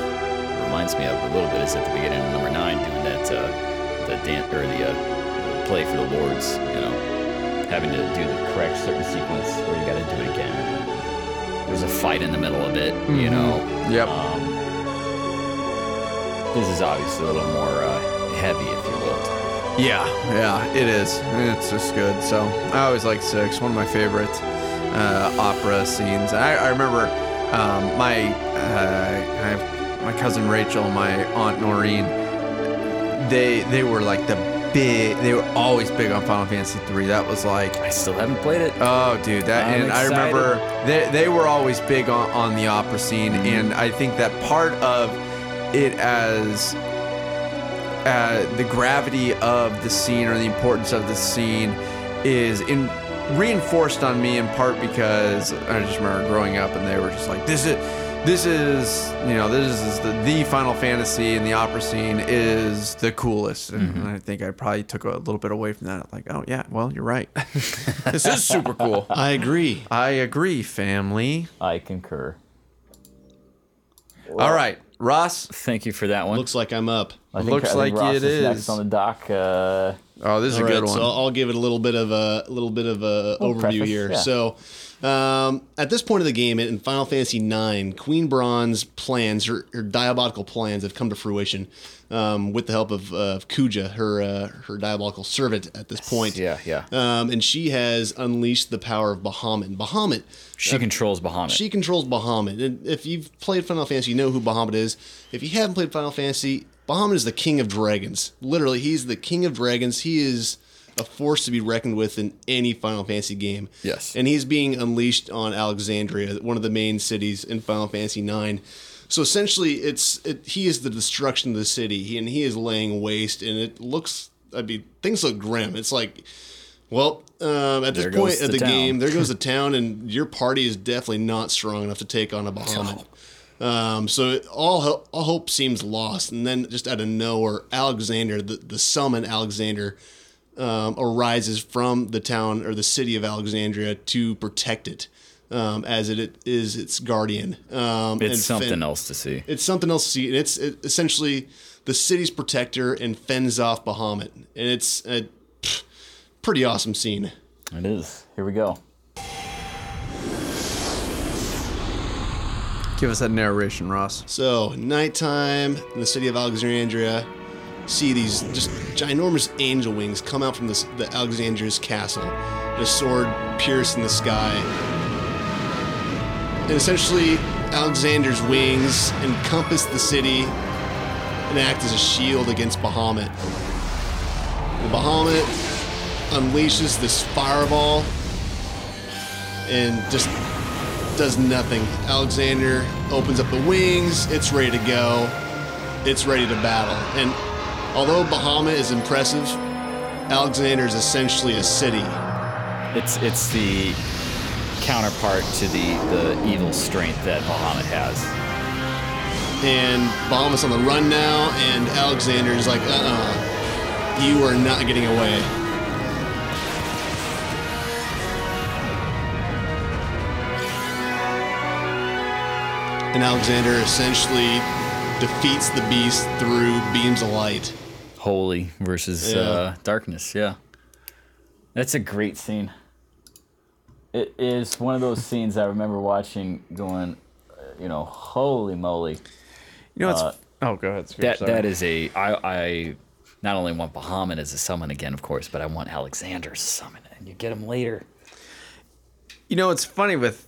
reminds me of a little bit is at the beginning of number nine, doing that uh, the dance or the uh, play for the Lords, you know, having to do the correct certain sequence where you got to do it again. There's a fight in the middle of it, you know. Yep. Um, this is obviously a little more uh, heavy, if you will. Yeah, yeah, it is. It's just good. So I always like six. One of my favorite uh, opera scenes. I, I remember um, my uh, I have my cousin Rachel, my aunt Noreen. They they were like the big. They were always big on Final Fantasy three. That was like I still haven't played it. Oh, dude, that I'm and I remember they, they were always big on, on the opera scene, and I think that part of it as uh, the gravity of the scene or the importance of the scene is in reinforced on me in part because I just remember growing up and they were just like, this is this is you know this is the, the Final Fantasy and the opera scene is the coolest, and I think I probably took a little bit away from that. Like, oh yeah, well you're right. this is super cool. I agree. I agree, family. I concur. All right, Ross. Thank you for that one. Looks like I'm up. I think, looks I think like Ross it is next on the dock. Uh, Oh, this is All a good right, one. So I'll give it a little bit of a, a little bit of a Little overview preface, here. yeah. So um, at this point of the game in Final Fantasy IX, Queen Brahne's plans, her, her diabolical plans, have come to fruition um, with the help of uh, Kuja, her uh, her diabolical servant. At this point, yeah, yeah. Um, and she has unleashed the power of Bahamut. Bahamut, She controls Bahamut. she controls Bahamut. And if you've played Final Fantasy, you know who Bahamut is. If you haven't played Final Fantasy, Bahamut is the king of dragons. Literally, he's the king of dragons. He is a force to be reckoned with in any Final Fantasy game. Yes. And he's being unleashed on Alexandria, one of the main cities in Final Fantasy IX. So essentially, it's it, he is the destruction of the city, he, and he is laying waste. And it looks, I mean, things look grim. It's like, well, um, at this point of the the game, there goes the town, and your party is definitely not strong enough to take on a Bahamut. Um, so it, all ho- all hope seems lost, and then just out of nowhere, Alexander, the, the summon Alexander, um, arises from the town or the city of Alexandria to protect it, um, as it, it is its guardian. Um, it's and something fen- else to see. It's something else to see, and it's it, essentially the city's protector and fends off Bahamut, and it's a pff, pretty awesome scene. It is. Here we go. Give us that narration, Ross. So, nighttime in the city of Alexandria, see these just ginormous angel wings come out from this, the Alexandria's castle, The sword piercing the sky. And essentially, Alexander's wings encompass the city and act as a shield against Bahamut. And Bahamut unleashes this fireball and just does nothing. Alexander opens up the wings, it's ready to go, it's ready to battle. And although Bahamut is impressive, Alexander is essentially a city. It's it's the counterpart to the the evil strength that Bahamut has. And Bahamut's on the run now, and Alexander is like, uh uh you are not getting away. And Alexander essentially defeats the beast through beams of light. Holy versus Yeah. uh, darkness. Yeah, that's a great scene. It is one of those scenes I remember watching, going, uh, you know, holy moly. You know what's oh, go ahead. Scoob, That sorry. that is a I I not only want Bahamut as a summon again, of course, but I want Alexander as a summon, and you get him later. You know, it's funny with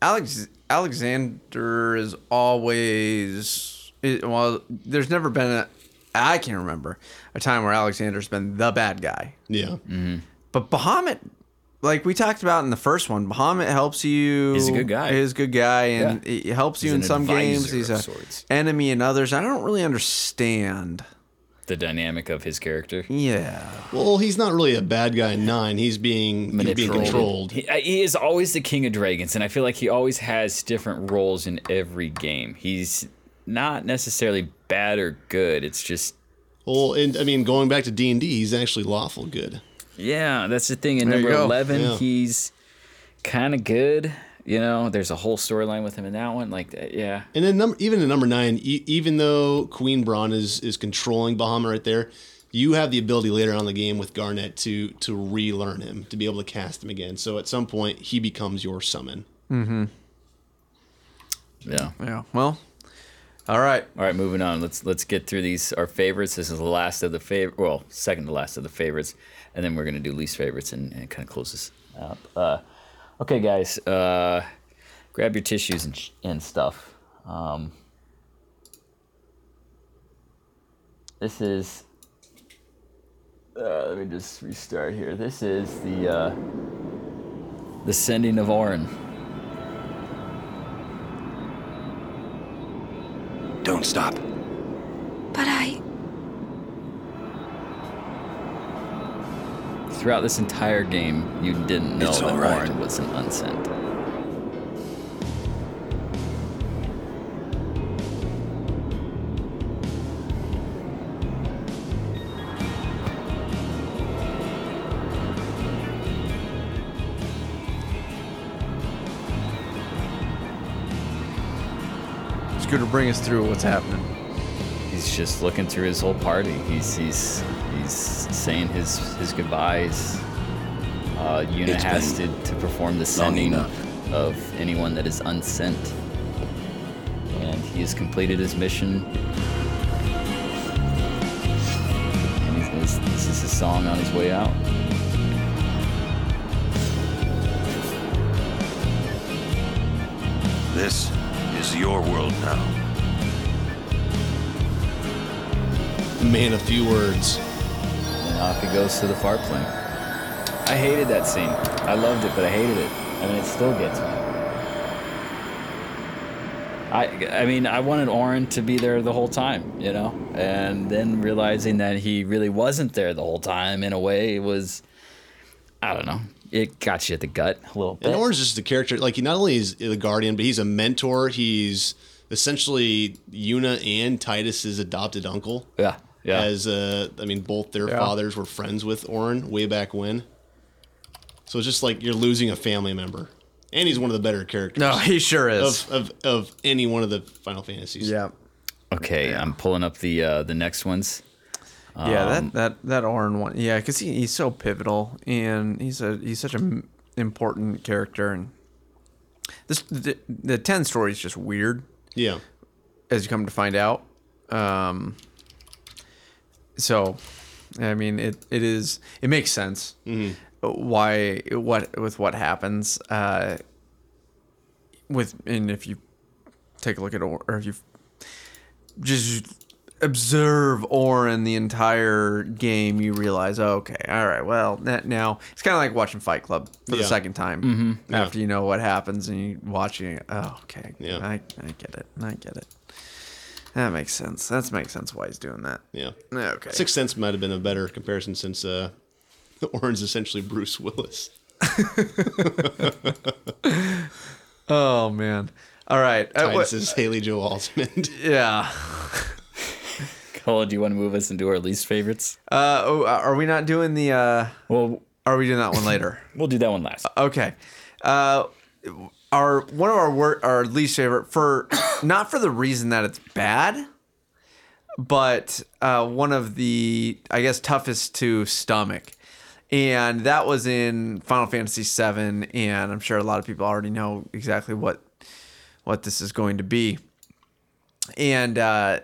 Alex. Alexander is always it, well. There's never been a I can't remember a time where Alexander's been the bad guy. Yeah. Mm-hmm. But Bahamut, like we talked about in the first one, Bahamut helps you. He's a good guy. He's a good guy, and Yeah. he helps you in some games. He's of a sorts. enemy in others. I don't really understand. The dynamic of his character. Yeah. Well, he's not really a bad guy in nine. He's being he's being controlled. He, uh, he is always the king of dragons, and I feel like he always has different roles in every game. He's not necessarily bad or good. It's just Well, and I mean, going back to D and D, he's actually lawful good. yeah, that's the thing. In There number eleven, Yeah. he's kind of good. You know, there's a whole storyline with him in that one. Like, yeah, And then number even in number nine, e- even though Queen Brahne is is controlling Bahamut right there, you have the ability later on in the game with Garnet to to relearn him, to be able to cast him again. So at some point, he becomes your summon. Mm-hmm. Yeah. Yeah. Well. All right. All right, moving on. Let's let's get through these our favorites. This is the last of the favorite. Well, second to last of the favorites, and then we're gonna do least favorites and, and kind of close this up. Uh, okay, guys, uh, grab your tissues and, sh- and stuff. Um, this is. Uh, let me just restart here. This is the uh, the sending of Auron. Don't stop. But I. Throughout this entire game, you didn't know It's that right. Auron was an unsent. It's good to bring us through what's happening. He's just looking through his whole party. He's he's he's saying his his goodbyes. Uh, Yuna It's has to, to perform the sending of anyone that is unsent, and he has completed his mission. And he's, this, this is his song on his way out. This is your world now. Man, a few words. Off he goes to the far plane. I hated that scene. I loved it, but I hated it. I mean, it still gets me. I, I mean, I wanted Auron to be there the whole time, you know, and then realizing that he really wasn't there the whole time. In a way, it was, I don't know, it got you at the gut a little bit. And Auron's just a character. Like he not only is the guardian, but he's a mentor. He's essentially Yuna and Tidus's adopted uncle. yeah, yeah. As uh, I mean, both their Yeah. fathers were friends with Auron way back when. So it's just like you're losing a family member, and he's one of the better characters. No, he sure is. of, of of any one of the Final Fantasies. yeah. okay, I'm pulling up the uh, the next ones. Yeah, Um, that that that Auron one. Yeah, because he, he's so pivotal and he's a he's such an important character and this the, the ten story is just weird yeah. as you come to find out. Um, so, I mean, it it is it makes sense why what with what happens uh, with and if you take a look at or, or if you just observe Auron the entire game, you realize, oh, okay, all right, well, that now it's kind of like watching Fight Club for the second time after you know what happens and you watching it. Oh, okay, Yeah. I, I get it, I get it. That makes sense. That makes sense why he's doing that. Yeah. Okay. Sixth Sense might have been a better comparison since uh, Auron's essentially Bruce Willis. Oh man. All right. Uh, what- Tidus is Haley Joel Osment. yeah. Cole, do you want to move us into our least favorites? Uh, oh, are we not doing the? Uh, Well, are we doing that one later? we'll do that one last. Okay. Uh, our one of our wor- our least favorite for not for the reason that it's bad, but uh, one of the I guess toughest to stomach, and that was in Final Fantasy VII, and I'm sure a lot of people already know exactly what what this is going to be, and uh,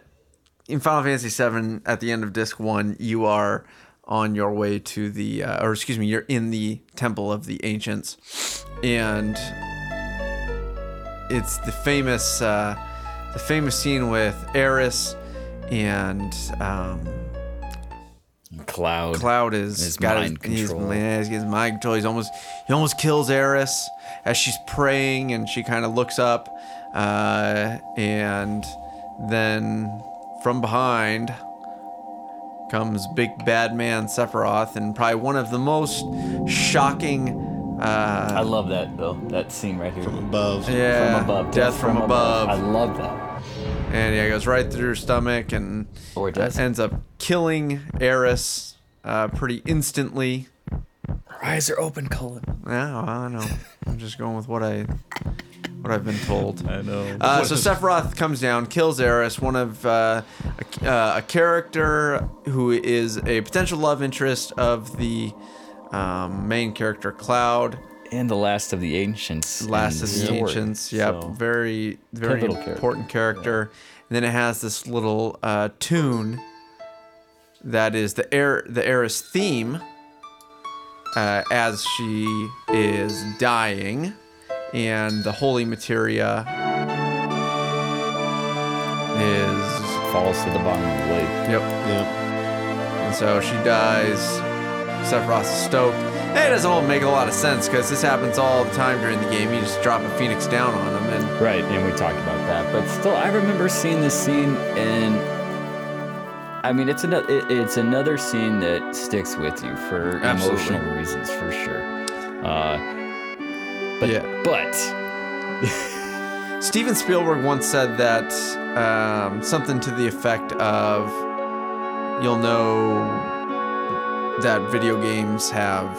in Final Fantasy VII, at the end of Disc One, you are on your way to the, uh, or excuse me, you're in the Temple of the Ancients, and it's the famous, uh, the famous scene with Aeris and um, Cloud. Cloud is His got mind his, control. He's, yeah, he's got his mind control. He's almost he almost kills Aeris as she's praying, and she kind of looks up, uh, and then from behind comes big bad man Sephiroth, and probably one of the most shocking. I Uh, love that though. That scene right here. From Above. yeah, from above. death, from, above. I love that. and yeah, it goes right through her stomach and Or it does. ends up killing Aeris uh, pretty instantly. Her eyes are open, Cullen. Yeah, well, I know. I'm just going with what I what I've been told. I know. Uh, so Sephiroth comes down, kills Aeris, one of uh, a, uh, a character who is a potential love interest of the um, main character Cloud, and the last of the ancients. last of the sword. ancients. Yep, So, very very Pivotal character. important character. And then it has this little uh, tune that is the air the Aeris theme uh, as she is dying, and the holy materia is falls to the bottom of the lake. yep. Yep. And so she dies. Sephiroth is stoked. And it doesn't all make a lot of sense because this happens all the time during the game. You just drop a phoenix down on them, and Right, and we talked about that. But still, I remember seeing this scene, and I mean, it's another it, it's another scene that sticks with you for Absolutely. emotional reasons, for sure. Uh, but Yeah. but Steven Spielberg once said that um, something to the effect of, "You'll know that video games have."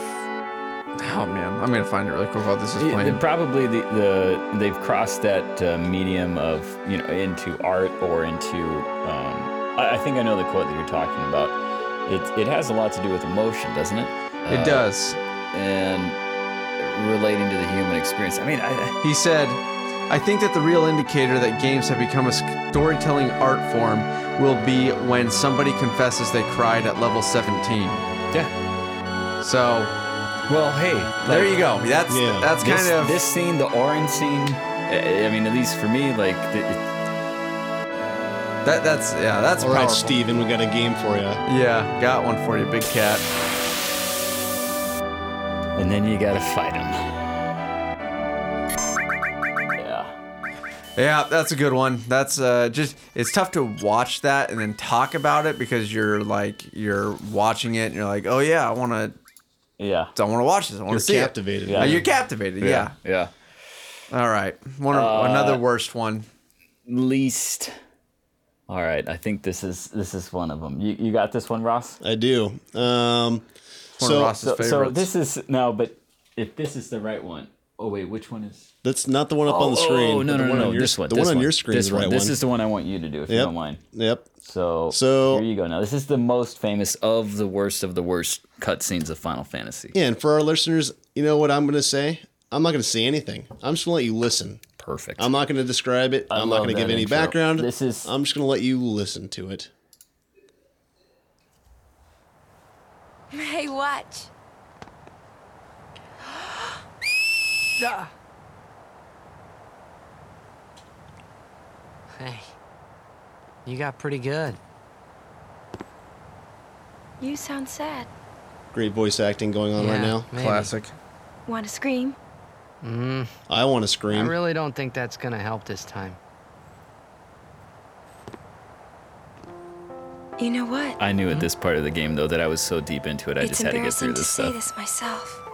Oh man, I'm gonna find it really quick while this is playing. probably the, the they've crossed that uh, medium of you know into art or into um, I, I think I know the quote that you're talking about. It it has a lot to do with emotion, doesn't it? It Uh, does. and relating to the human experience. I mean, I, He said, I think that the real indicator that games have become a storytelling art form will be when somebody confesses they cried at level 17. Yeah. So, Well, hey, there like, you go. That's Yeah. that's This, kind of this scene, the orange scene. I I mean, at least for me, like, the, that that's yeah, that's All right, powerful. Steven, we got a game for you. Yeah, got one for you, big cat. and then you gotta fight him. Yeah, that's a good one. That's uh just it's tough to watch that and then talk about it because you're like you're watching it and you're like, "Oh yeah, I want to Yeah. I want to watch this. I want to see captivated. it." Yeah. You're captivated. Yeah. Yeah. All right. One Uh, another worst one. Least. All right. I think this is this is one of them. You, you got this one, Ross? I do. Um, One so of Ross's So, so this is no, but if this is the right one. Oh wait, which one is? that's not the one up on the oh, oh, screen. Oh no no no, one no on your, this one. The this one on your screen This is the right one. This is the one I want you to do if you don't mind. Yep. So, So- here you go. Now this is the most famous of the worst of the worst cutscenes of Final Fantasy. Yeah, and for our listeners, you know what I'm going to say? I'm not going to say anything. I'm just going to let you listen. Perfect. I'm not going to describe it. I I'm not going to give that any intro. background. This is- I'm just going to let you listen to it. Hey, watch. Hey, you got pretty good. You sound sad. Great voice acting going on right now. maybe. Classic. Want to scream? Mm. I want to scream. I really don't think that's gonna help this time. You know what? I knew at this part of the game though that I was so deep into it, I it's just had to get embarrassing through to this say stuff. this myself,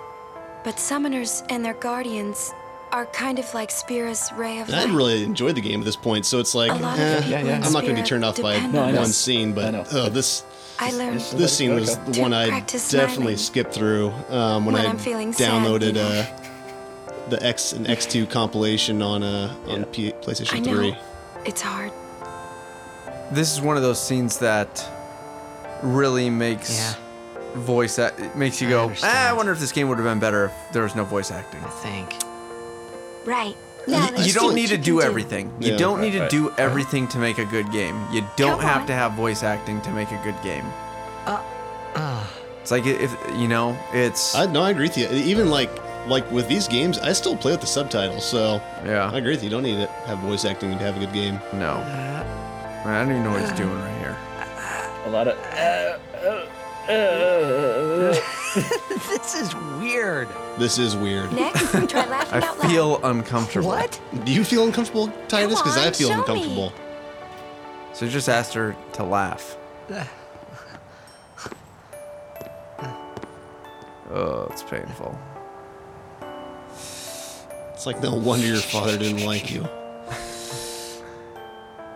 but summoners and their guardians are kind of like Spira's ray of light. I really enjoyed the game at this point, so it's like, eh, of people in I'm not going to be turned off by No, on one us. scene, I but know. oh, this I learned this scene was the one I definitely skipped through um, when, When I I'm feeling sad, downloaded you know. uh, the X and X2 compilation on uh, on P- PlayStation I know 3. it's hard. This is one of those scenes that really makes Yeah. Voice that it makes you I go, ah, I wonder if this game would have been better if there was no voice acting. I think. Right. You- Now you You don't need to can do everything. You Yeah. don't need to Right, do everything to make a good game. You don't Come have on. to have voice acting to make a good game. Uh, It's like if you know, it's I no, I agree with you. Even like like with these games, I still play with the subtitles, so yeah, I agree with you. You don't need to have voice acting to have a good game. no. I don't even know what he's doing right here. A lot of. This is weird. This is weird. Next, we try laughing I out loud. feel uncomfortable. What? Do you feel uncomfortable, Tidus? Because I on, feel show me. uncomfortable. So just asked her to laugh. Oh, it's painful. It's like no wonder your father didn't like you.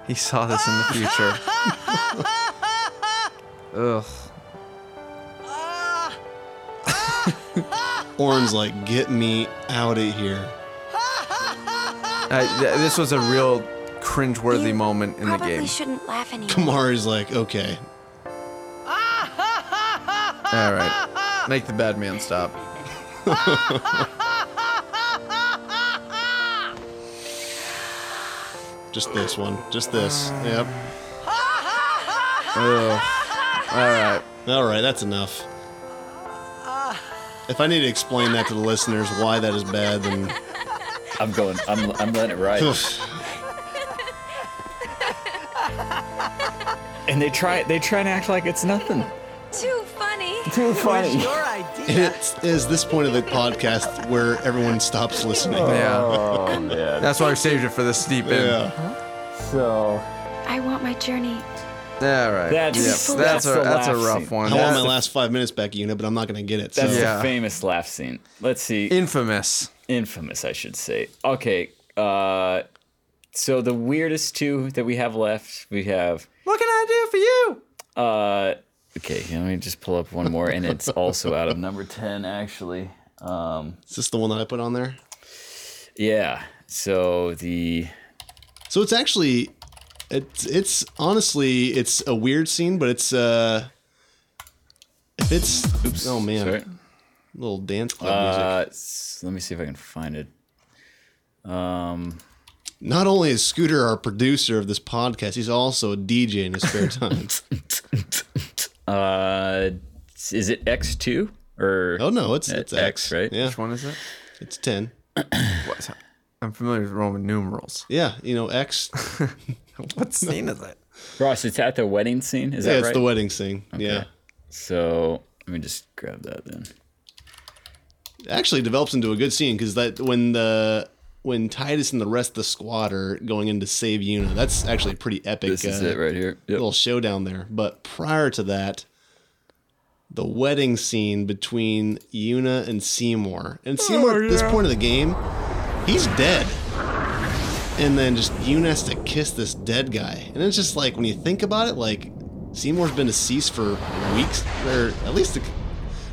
He saw this in the future. Ugh. Auron's like, get me out of here. I, th- this was a real cringeworthy You moment in the probably game. shouldn't laugh anymore. Kimahri's like, okay. All right, make the bad man stop. Just this one. Just this. Yep. Ugh. All right. All right, that's enough. If I need to explain that to the listeners why that is bad, then I'm going. I'm. I'm letting it ride. and they try. They try and act like it's nothing. Too funny. Too funny. Your idea. it is this point of the podcast where everyone stops listening. Oh, yeah, Oh man. that's why I saved it for the steep end. Yeah. So I want my journey. All right. That's- Yep, that's that's a that's a rough scene. one. I want my last five minutes back, Yuna, but I'm not going to get it. So. that's Yeah. the famous laugh scene. Let's see. infamous. Infamous, I should say. Okay. Uh, so the weirdest two that we have left, we have. What can I do for you? Uh, okay, let me just pull up one more, and it's also out of number ten, actually. Um, Is this the one that I put on there? yeah. So the So it's actually, it's it's honestly it's a weird scene, but it's uh, if it's oops, oh man, sorry. little dance club. Uh, s- let me see if I can find it. Um, Not only is Scooter our producer of this podcast, he's also a DJ in his spare time. uh, is it X two or? oh no, it's it's X, X, right? Yeah, Which one is it? it's ten. What? I'm familiar with Roman numerals. Yeah, you know X. What scene is it? Ross, it's at the wedding scene. Is yeah, that it's the wedding scene. Yeah, So let me just grab that then. It actually develops into a good scene because that when the when Tidus and the rest of the squad are going in to save Yuna, that's actually a pretty epic. This is uh, it right here. Yep. little showdown there. But prior to that, the wedding scene between Yuna and Seymour. And Seymour at this point of the game, he's dead. And then just Yuna has to kiss this dead guy. And it's just like when you think about it, like Seymour's been deceased for weeks, or at least a,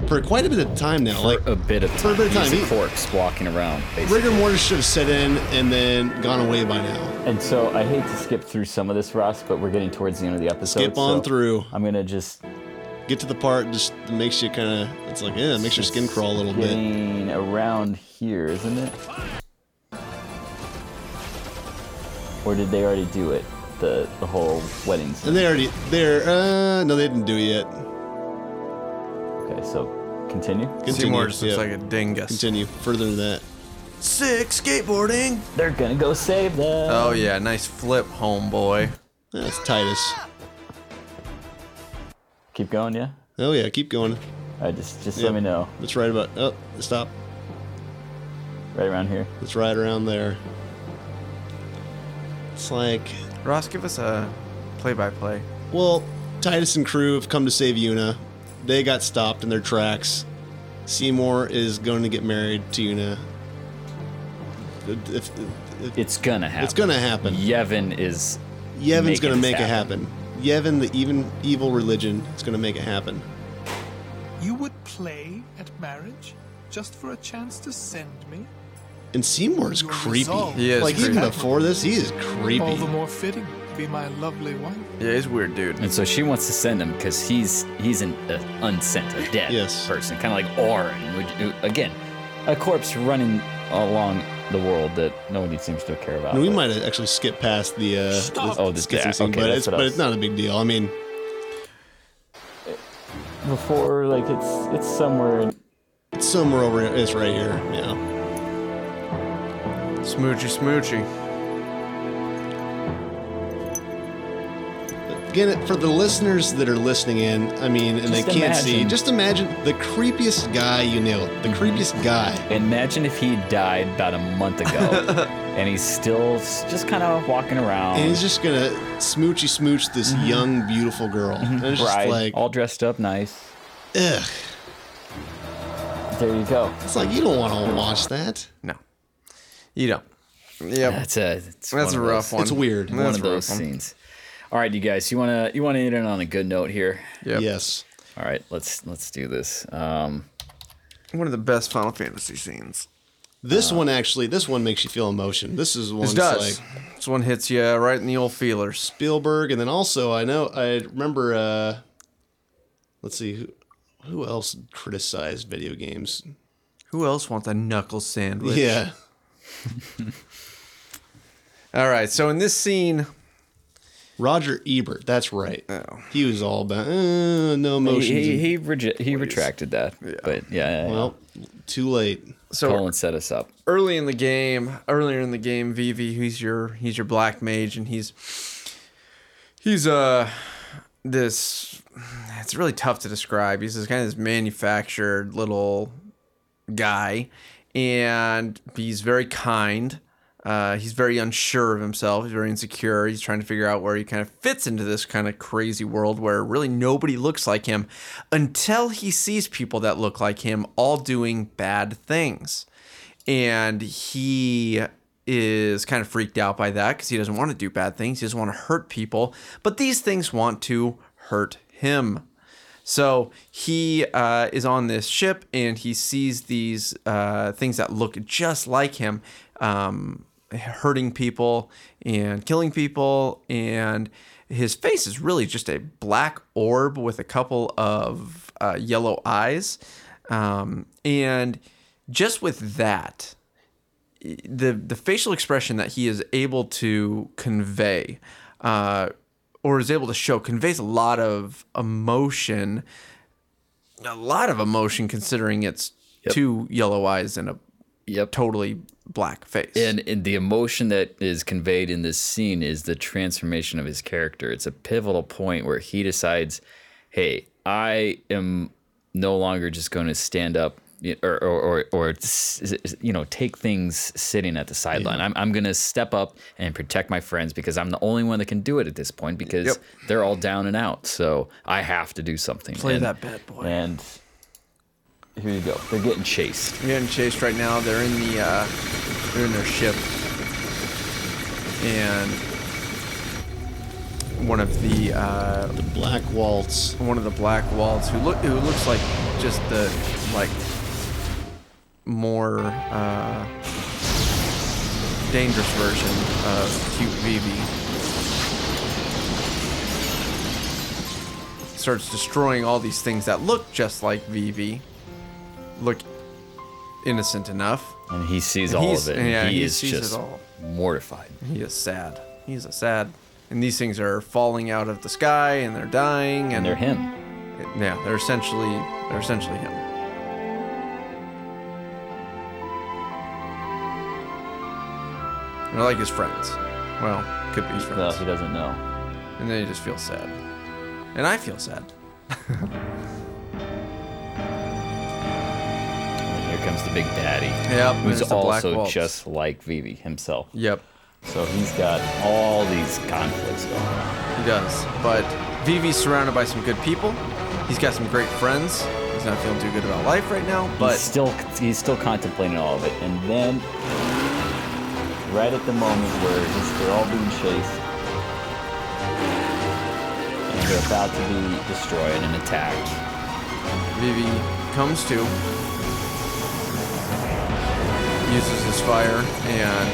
for quite a bit of time now. Like a bit of time. for a bit of time, He's a corpse walking around. Basically. rigor mortis should have set in and then gone away by now. And so I hate to skip through some of this, Ross, but we're getting towards the end of the episode. Skip on so through. I'm gonna just Get to the part just that makes you kind of. It's like yeah, it makes your skin crawl a little bit. around here, isn't it? Or did they already do it? The the whole wedding scene. And they already they're uh no they didn't do it yet. Okay, so continue. Continue. Seymour just looks yeah. like a dingus. Continue further than that. Sick skateboarding. They're gonna go save them. Oh yeah, nice flip, homeboy. That's Tidus. Keep going, yeah. Oh yeah, keep going. All right, just just Yep. let me know. That's right about. Oh, stop. Right around here. It's right around there. It's like, Ross, give us a play-by-play. well, Tidus and crew have come to save Yuna. They got stopped in their tracks. Seymour is going to get married to Yuna. If, if, It's gonna happen. it's gonna happen. Yevon is Yevon's gonna this make it happen. Yevon, the even evil religion, is gonna make it happen. You would play at marriage just for a chance to send me? And Seymour's Your creepy. resolve. He is like creepy. even before this, he is All creepy. the more fitting to be my lovely wife. Yeah, he's a weird dude. And so she wants to send him because he's he's an uh, unsent, a dead Yes. person, kind of like Auron. Again, a corpse running along the world that nobody seems to care about. And we but- might actually skip past the uh, Stop. the Oh, the skipping death. scene, Okay, but it's but it's not a big deal. I mean, before like it's it's somewhere. In, it's somewhere over. It's right here. Yeah. Smoochy, smoochy. Again, for the listeners that are listening in, I mean, and Just they can't see, just imagine the creepiest guy you know, the Mm-hmm. creepiest guy. imagine if he died about a month ago, and he's still just kind of walking around. And he's just gonna smoochy smooch this young, beautiful girl. And it's just bride, like, all dressed up nice. ugh. There you go. It's like you don't want to watch that. No, you don't. Yep. That's a it's That's a rough those- one. It's weird. One a of rough those one. scenes. All right, you guys, you wanna you wanna end it on a good note here. Yep. Yes. All right, let's let's do this. Um, One of the best Final Fantasy scenes. This one actually, this one makes you feel emotion. This is one This does. like this one hits you right in the old feelers. Spielberg, and then also I know I remember. uh Let's see who who else criticized video games. Who else wants a knuckle sandwich? Yeah, All right. So in this scene, Roger Ebert. That's right. Oh. He was all about uh, no He emotions. he and- he, reje- he retracted that, but yeah, yeah, yeah. well, too late. so Colin set us up. early in the game, earlier in the game, Vivi, he's your he's your black mage, and he's he's uh this. It's really tough to describe. He's this kind of this manufactured little guy, and he's very kind. Uh, he's very unsure of himself. He's very insecure. He's trying to figure out where he kind of fits into this kind of crazy world where really nobody looks like him until he sees people that look like him all doing bad things. And he is kind of freaked out by that because he doesn't want to do bad things. He doesn't want to hurt people. But these things want to hurt him. So he uh, is on this ship and he sees these uh, things that look just like him, um, hurting people and killing people. And his face is really just a black orb with a couple of uh, yellow eyes. Um, and just with that, the the facial expression that he is able to convey uh, or is able to show conveys a lot of emotion a lot of emotion considering it's two yellow eyes and a Yep. totally black face And, and the emotion that is conveyed in this scene is the transformation of his character. It's a pivotal point where he decides, "Hey, I am no longer just going to stand up or or or, or s- s- you know take things sitting at the sideline. I'm I'm going to step up and protect my friends because I'm the only one that can do it at this point because Yep. they're all down and out. So I have to do something. Play And- that bad boy. And here you go. They're getting chased. They're getting chased right now. They're in the uh, they're in their ship, and one of the uh, The Black Waltz. one of the Black Waltz who look who looks like just the like more uh, dangerous version of cute Vivi starts destroying all these things that look just like Vivi look innocent enough And he sees And all of it. And yeah, he, he is sees it just all. mortified. he is sad he's a sad and these things are falling out of the sky and they're dying And and they're him. yeah, they're essentially they're essentially him. They're like his friends. Well, could be his friends. he doesn't know. And then he just feels sad. And I feel sad. And here comes the big daddy. Yep, Who's there's the Black also just like Vivi himself. Yep, So he's got all these conflicts going on. he does. But Vivi's surrounded by some good people. He's got some great friends. He's not feeling too good about life right now, But but he's still he's still contemplating all of it. And then right at the moment where he's, they're all being chased and they're about to be destroyed and attacked. Vivi comes to, uses his fire, and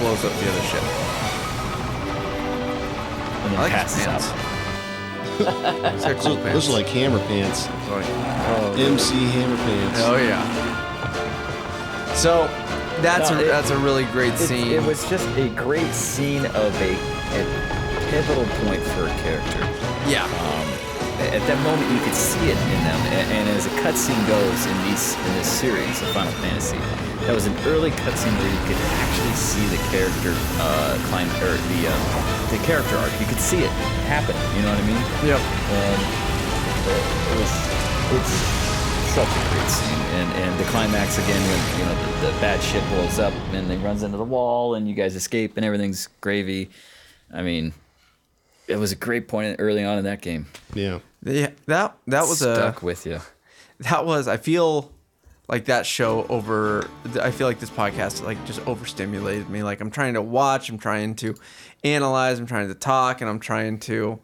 blows up the other ship. And then I like his passes pants. out. Cool Those, pants. those are like hammer pants. Sorry. MC hammer pants. Oh yeah. So that's No, a it- that's a really great It, scene. it was just a great scene of a, a pivotal point for a character. yeah. At that moment, you could see it in them, and, and as a cutscene goes in these in this series of Final Fantasy, that was an early cutscene where you could actually see the character uh, climb or the uh, the character arc. You could see it happen. You know what I mean? Yep. And it, it was it's such a great scene, and and the climax again when you know the, the bad ship blows up and then runs into the wall, and you guys escape, and everything's gravy. I mean, it was a great point early on in that game. Yeah. Yeah. That that was stuck a with you. that was I feel like that show over I feel like this podcast like just overstimulated me. Like I'm trying to watch, I'm trying to analyze, I'm trying to talk, and I'm trying to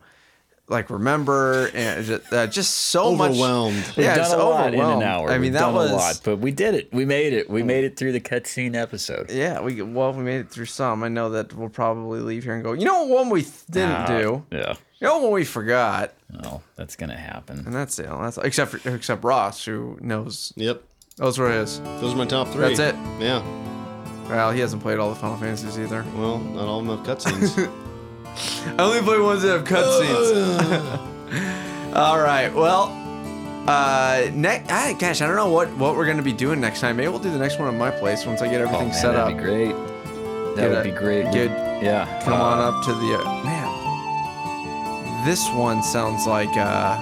like remember and just, uh, just so much Overwhelmed. We've yeah, done just a lot in an overwhelmed. hour. I mean, We've that done was a lot, but we did it. We made it. We made it through the cutscene episode. yeah. We well, we made it through some. I know that we'll probably leave here and go. You know what one we th- didn't Ah, do? Yeah. You know what one we forgot? Oh, that's gonna happen. And that's it. That's except for, except Ross, who knows Yep. knows where it is. Those are my top three. That's it. Yeah. Well, he hasn't played all the Final Fantasies either. Well, not all of them have cutscenes. I only play ones that have cutscenes. All right. Well, uh, next, I, gosh, I don't know what what we're gonna be doing next time. Maybe we'll do the next one at my place once I get Oh, everything man, set that'd up. be great. That Get would a- be great. get- yeah. Come uh, on up to the uh, man. This one sounds like uh,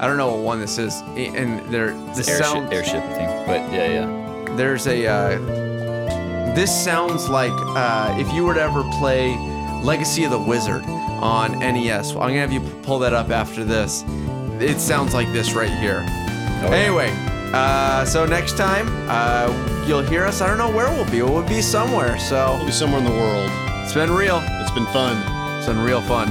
I don't know what one this is, and there the Airship, sound airship thing, but yeah, yeah. there's a uh, this sounds like uh, if you were to ever play Legacy of the Wizard on NES. I'm gonna have you pull that up after this. It sounds like this right here. Oh, yeah. Anyway, uh, so next time uh, you'll hear us. I don't know where we'll be. We'll be somewhere. So We'll be somewhere in the world. it's been real. It's been fun. It's been real fun.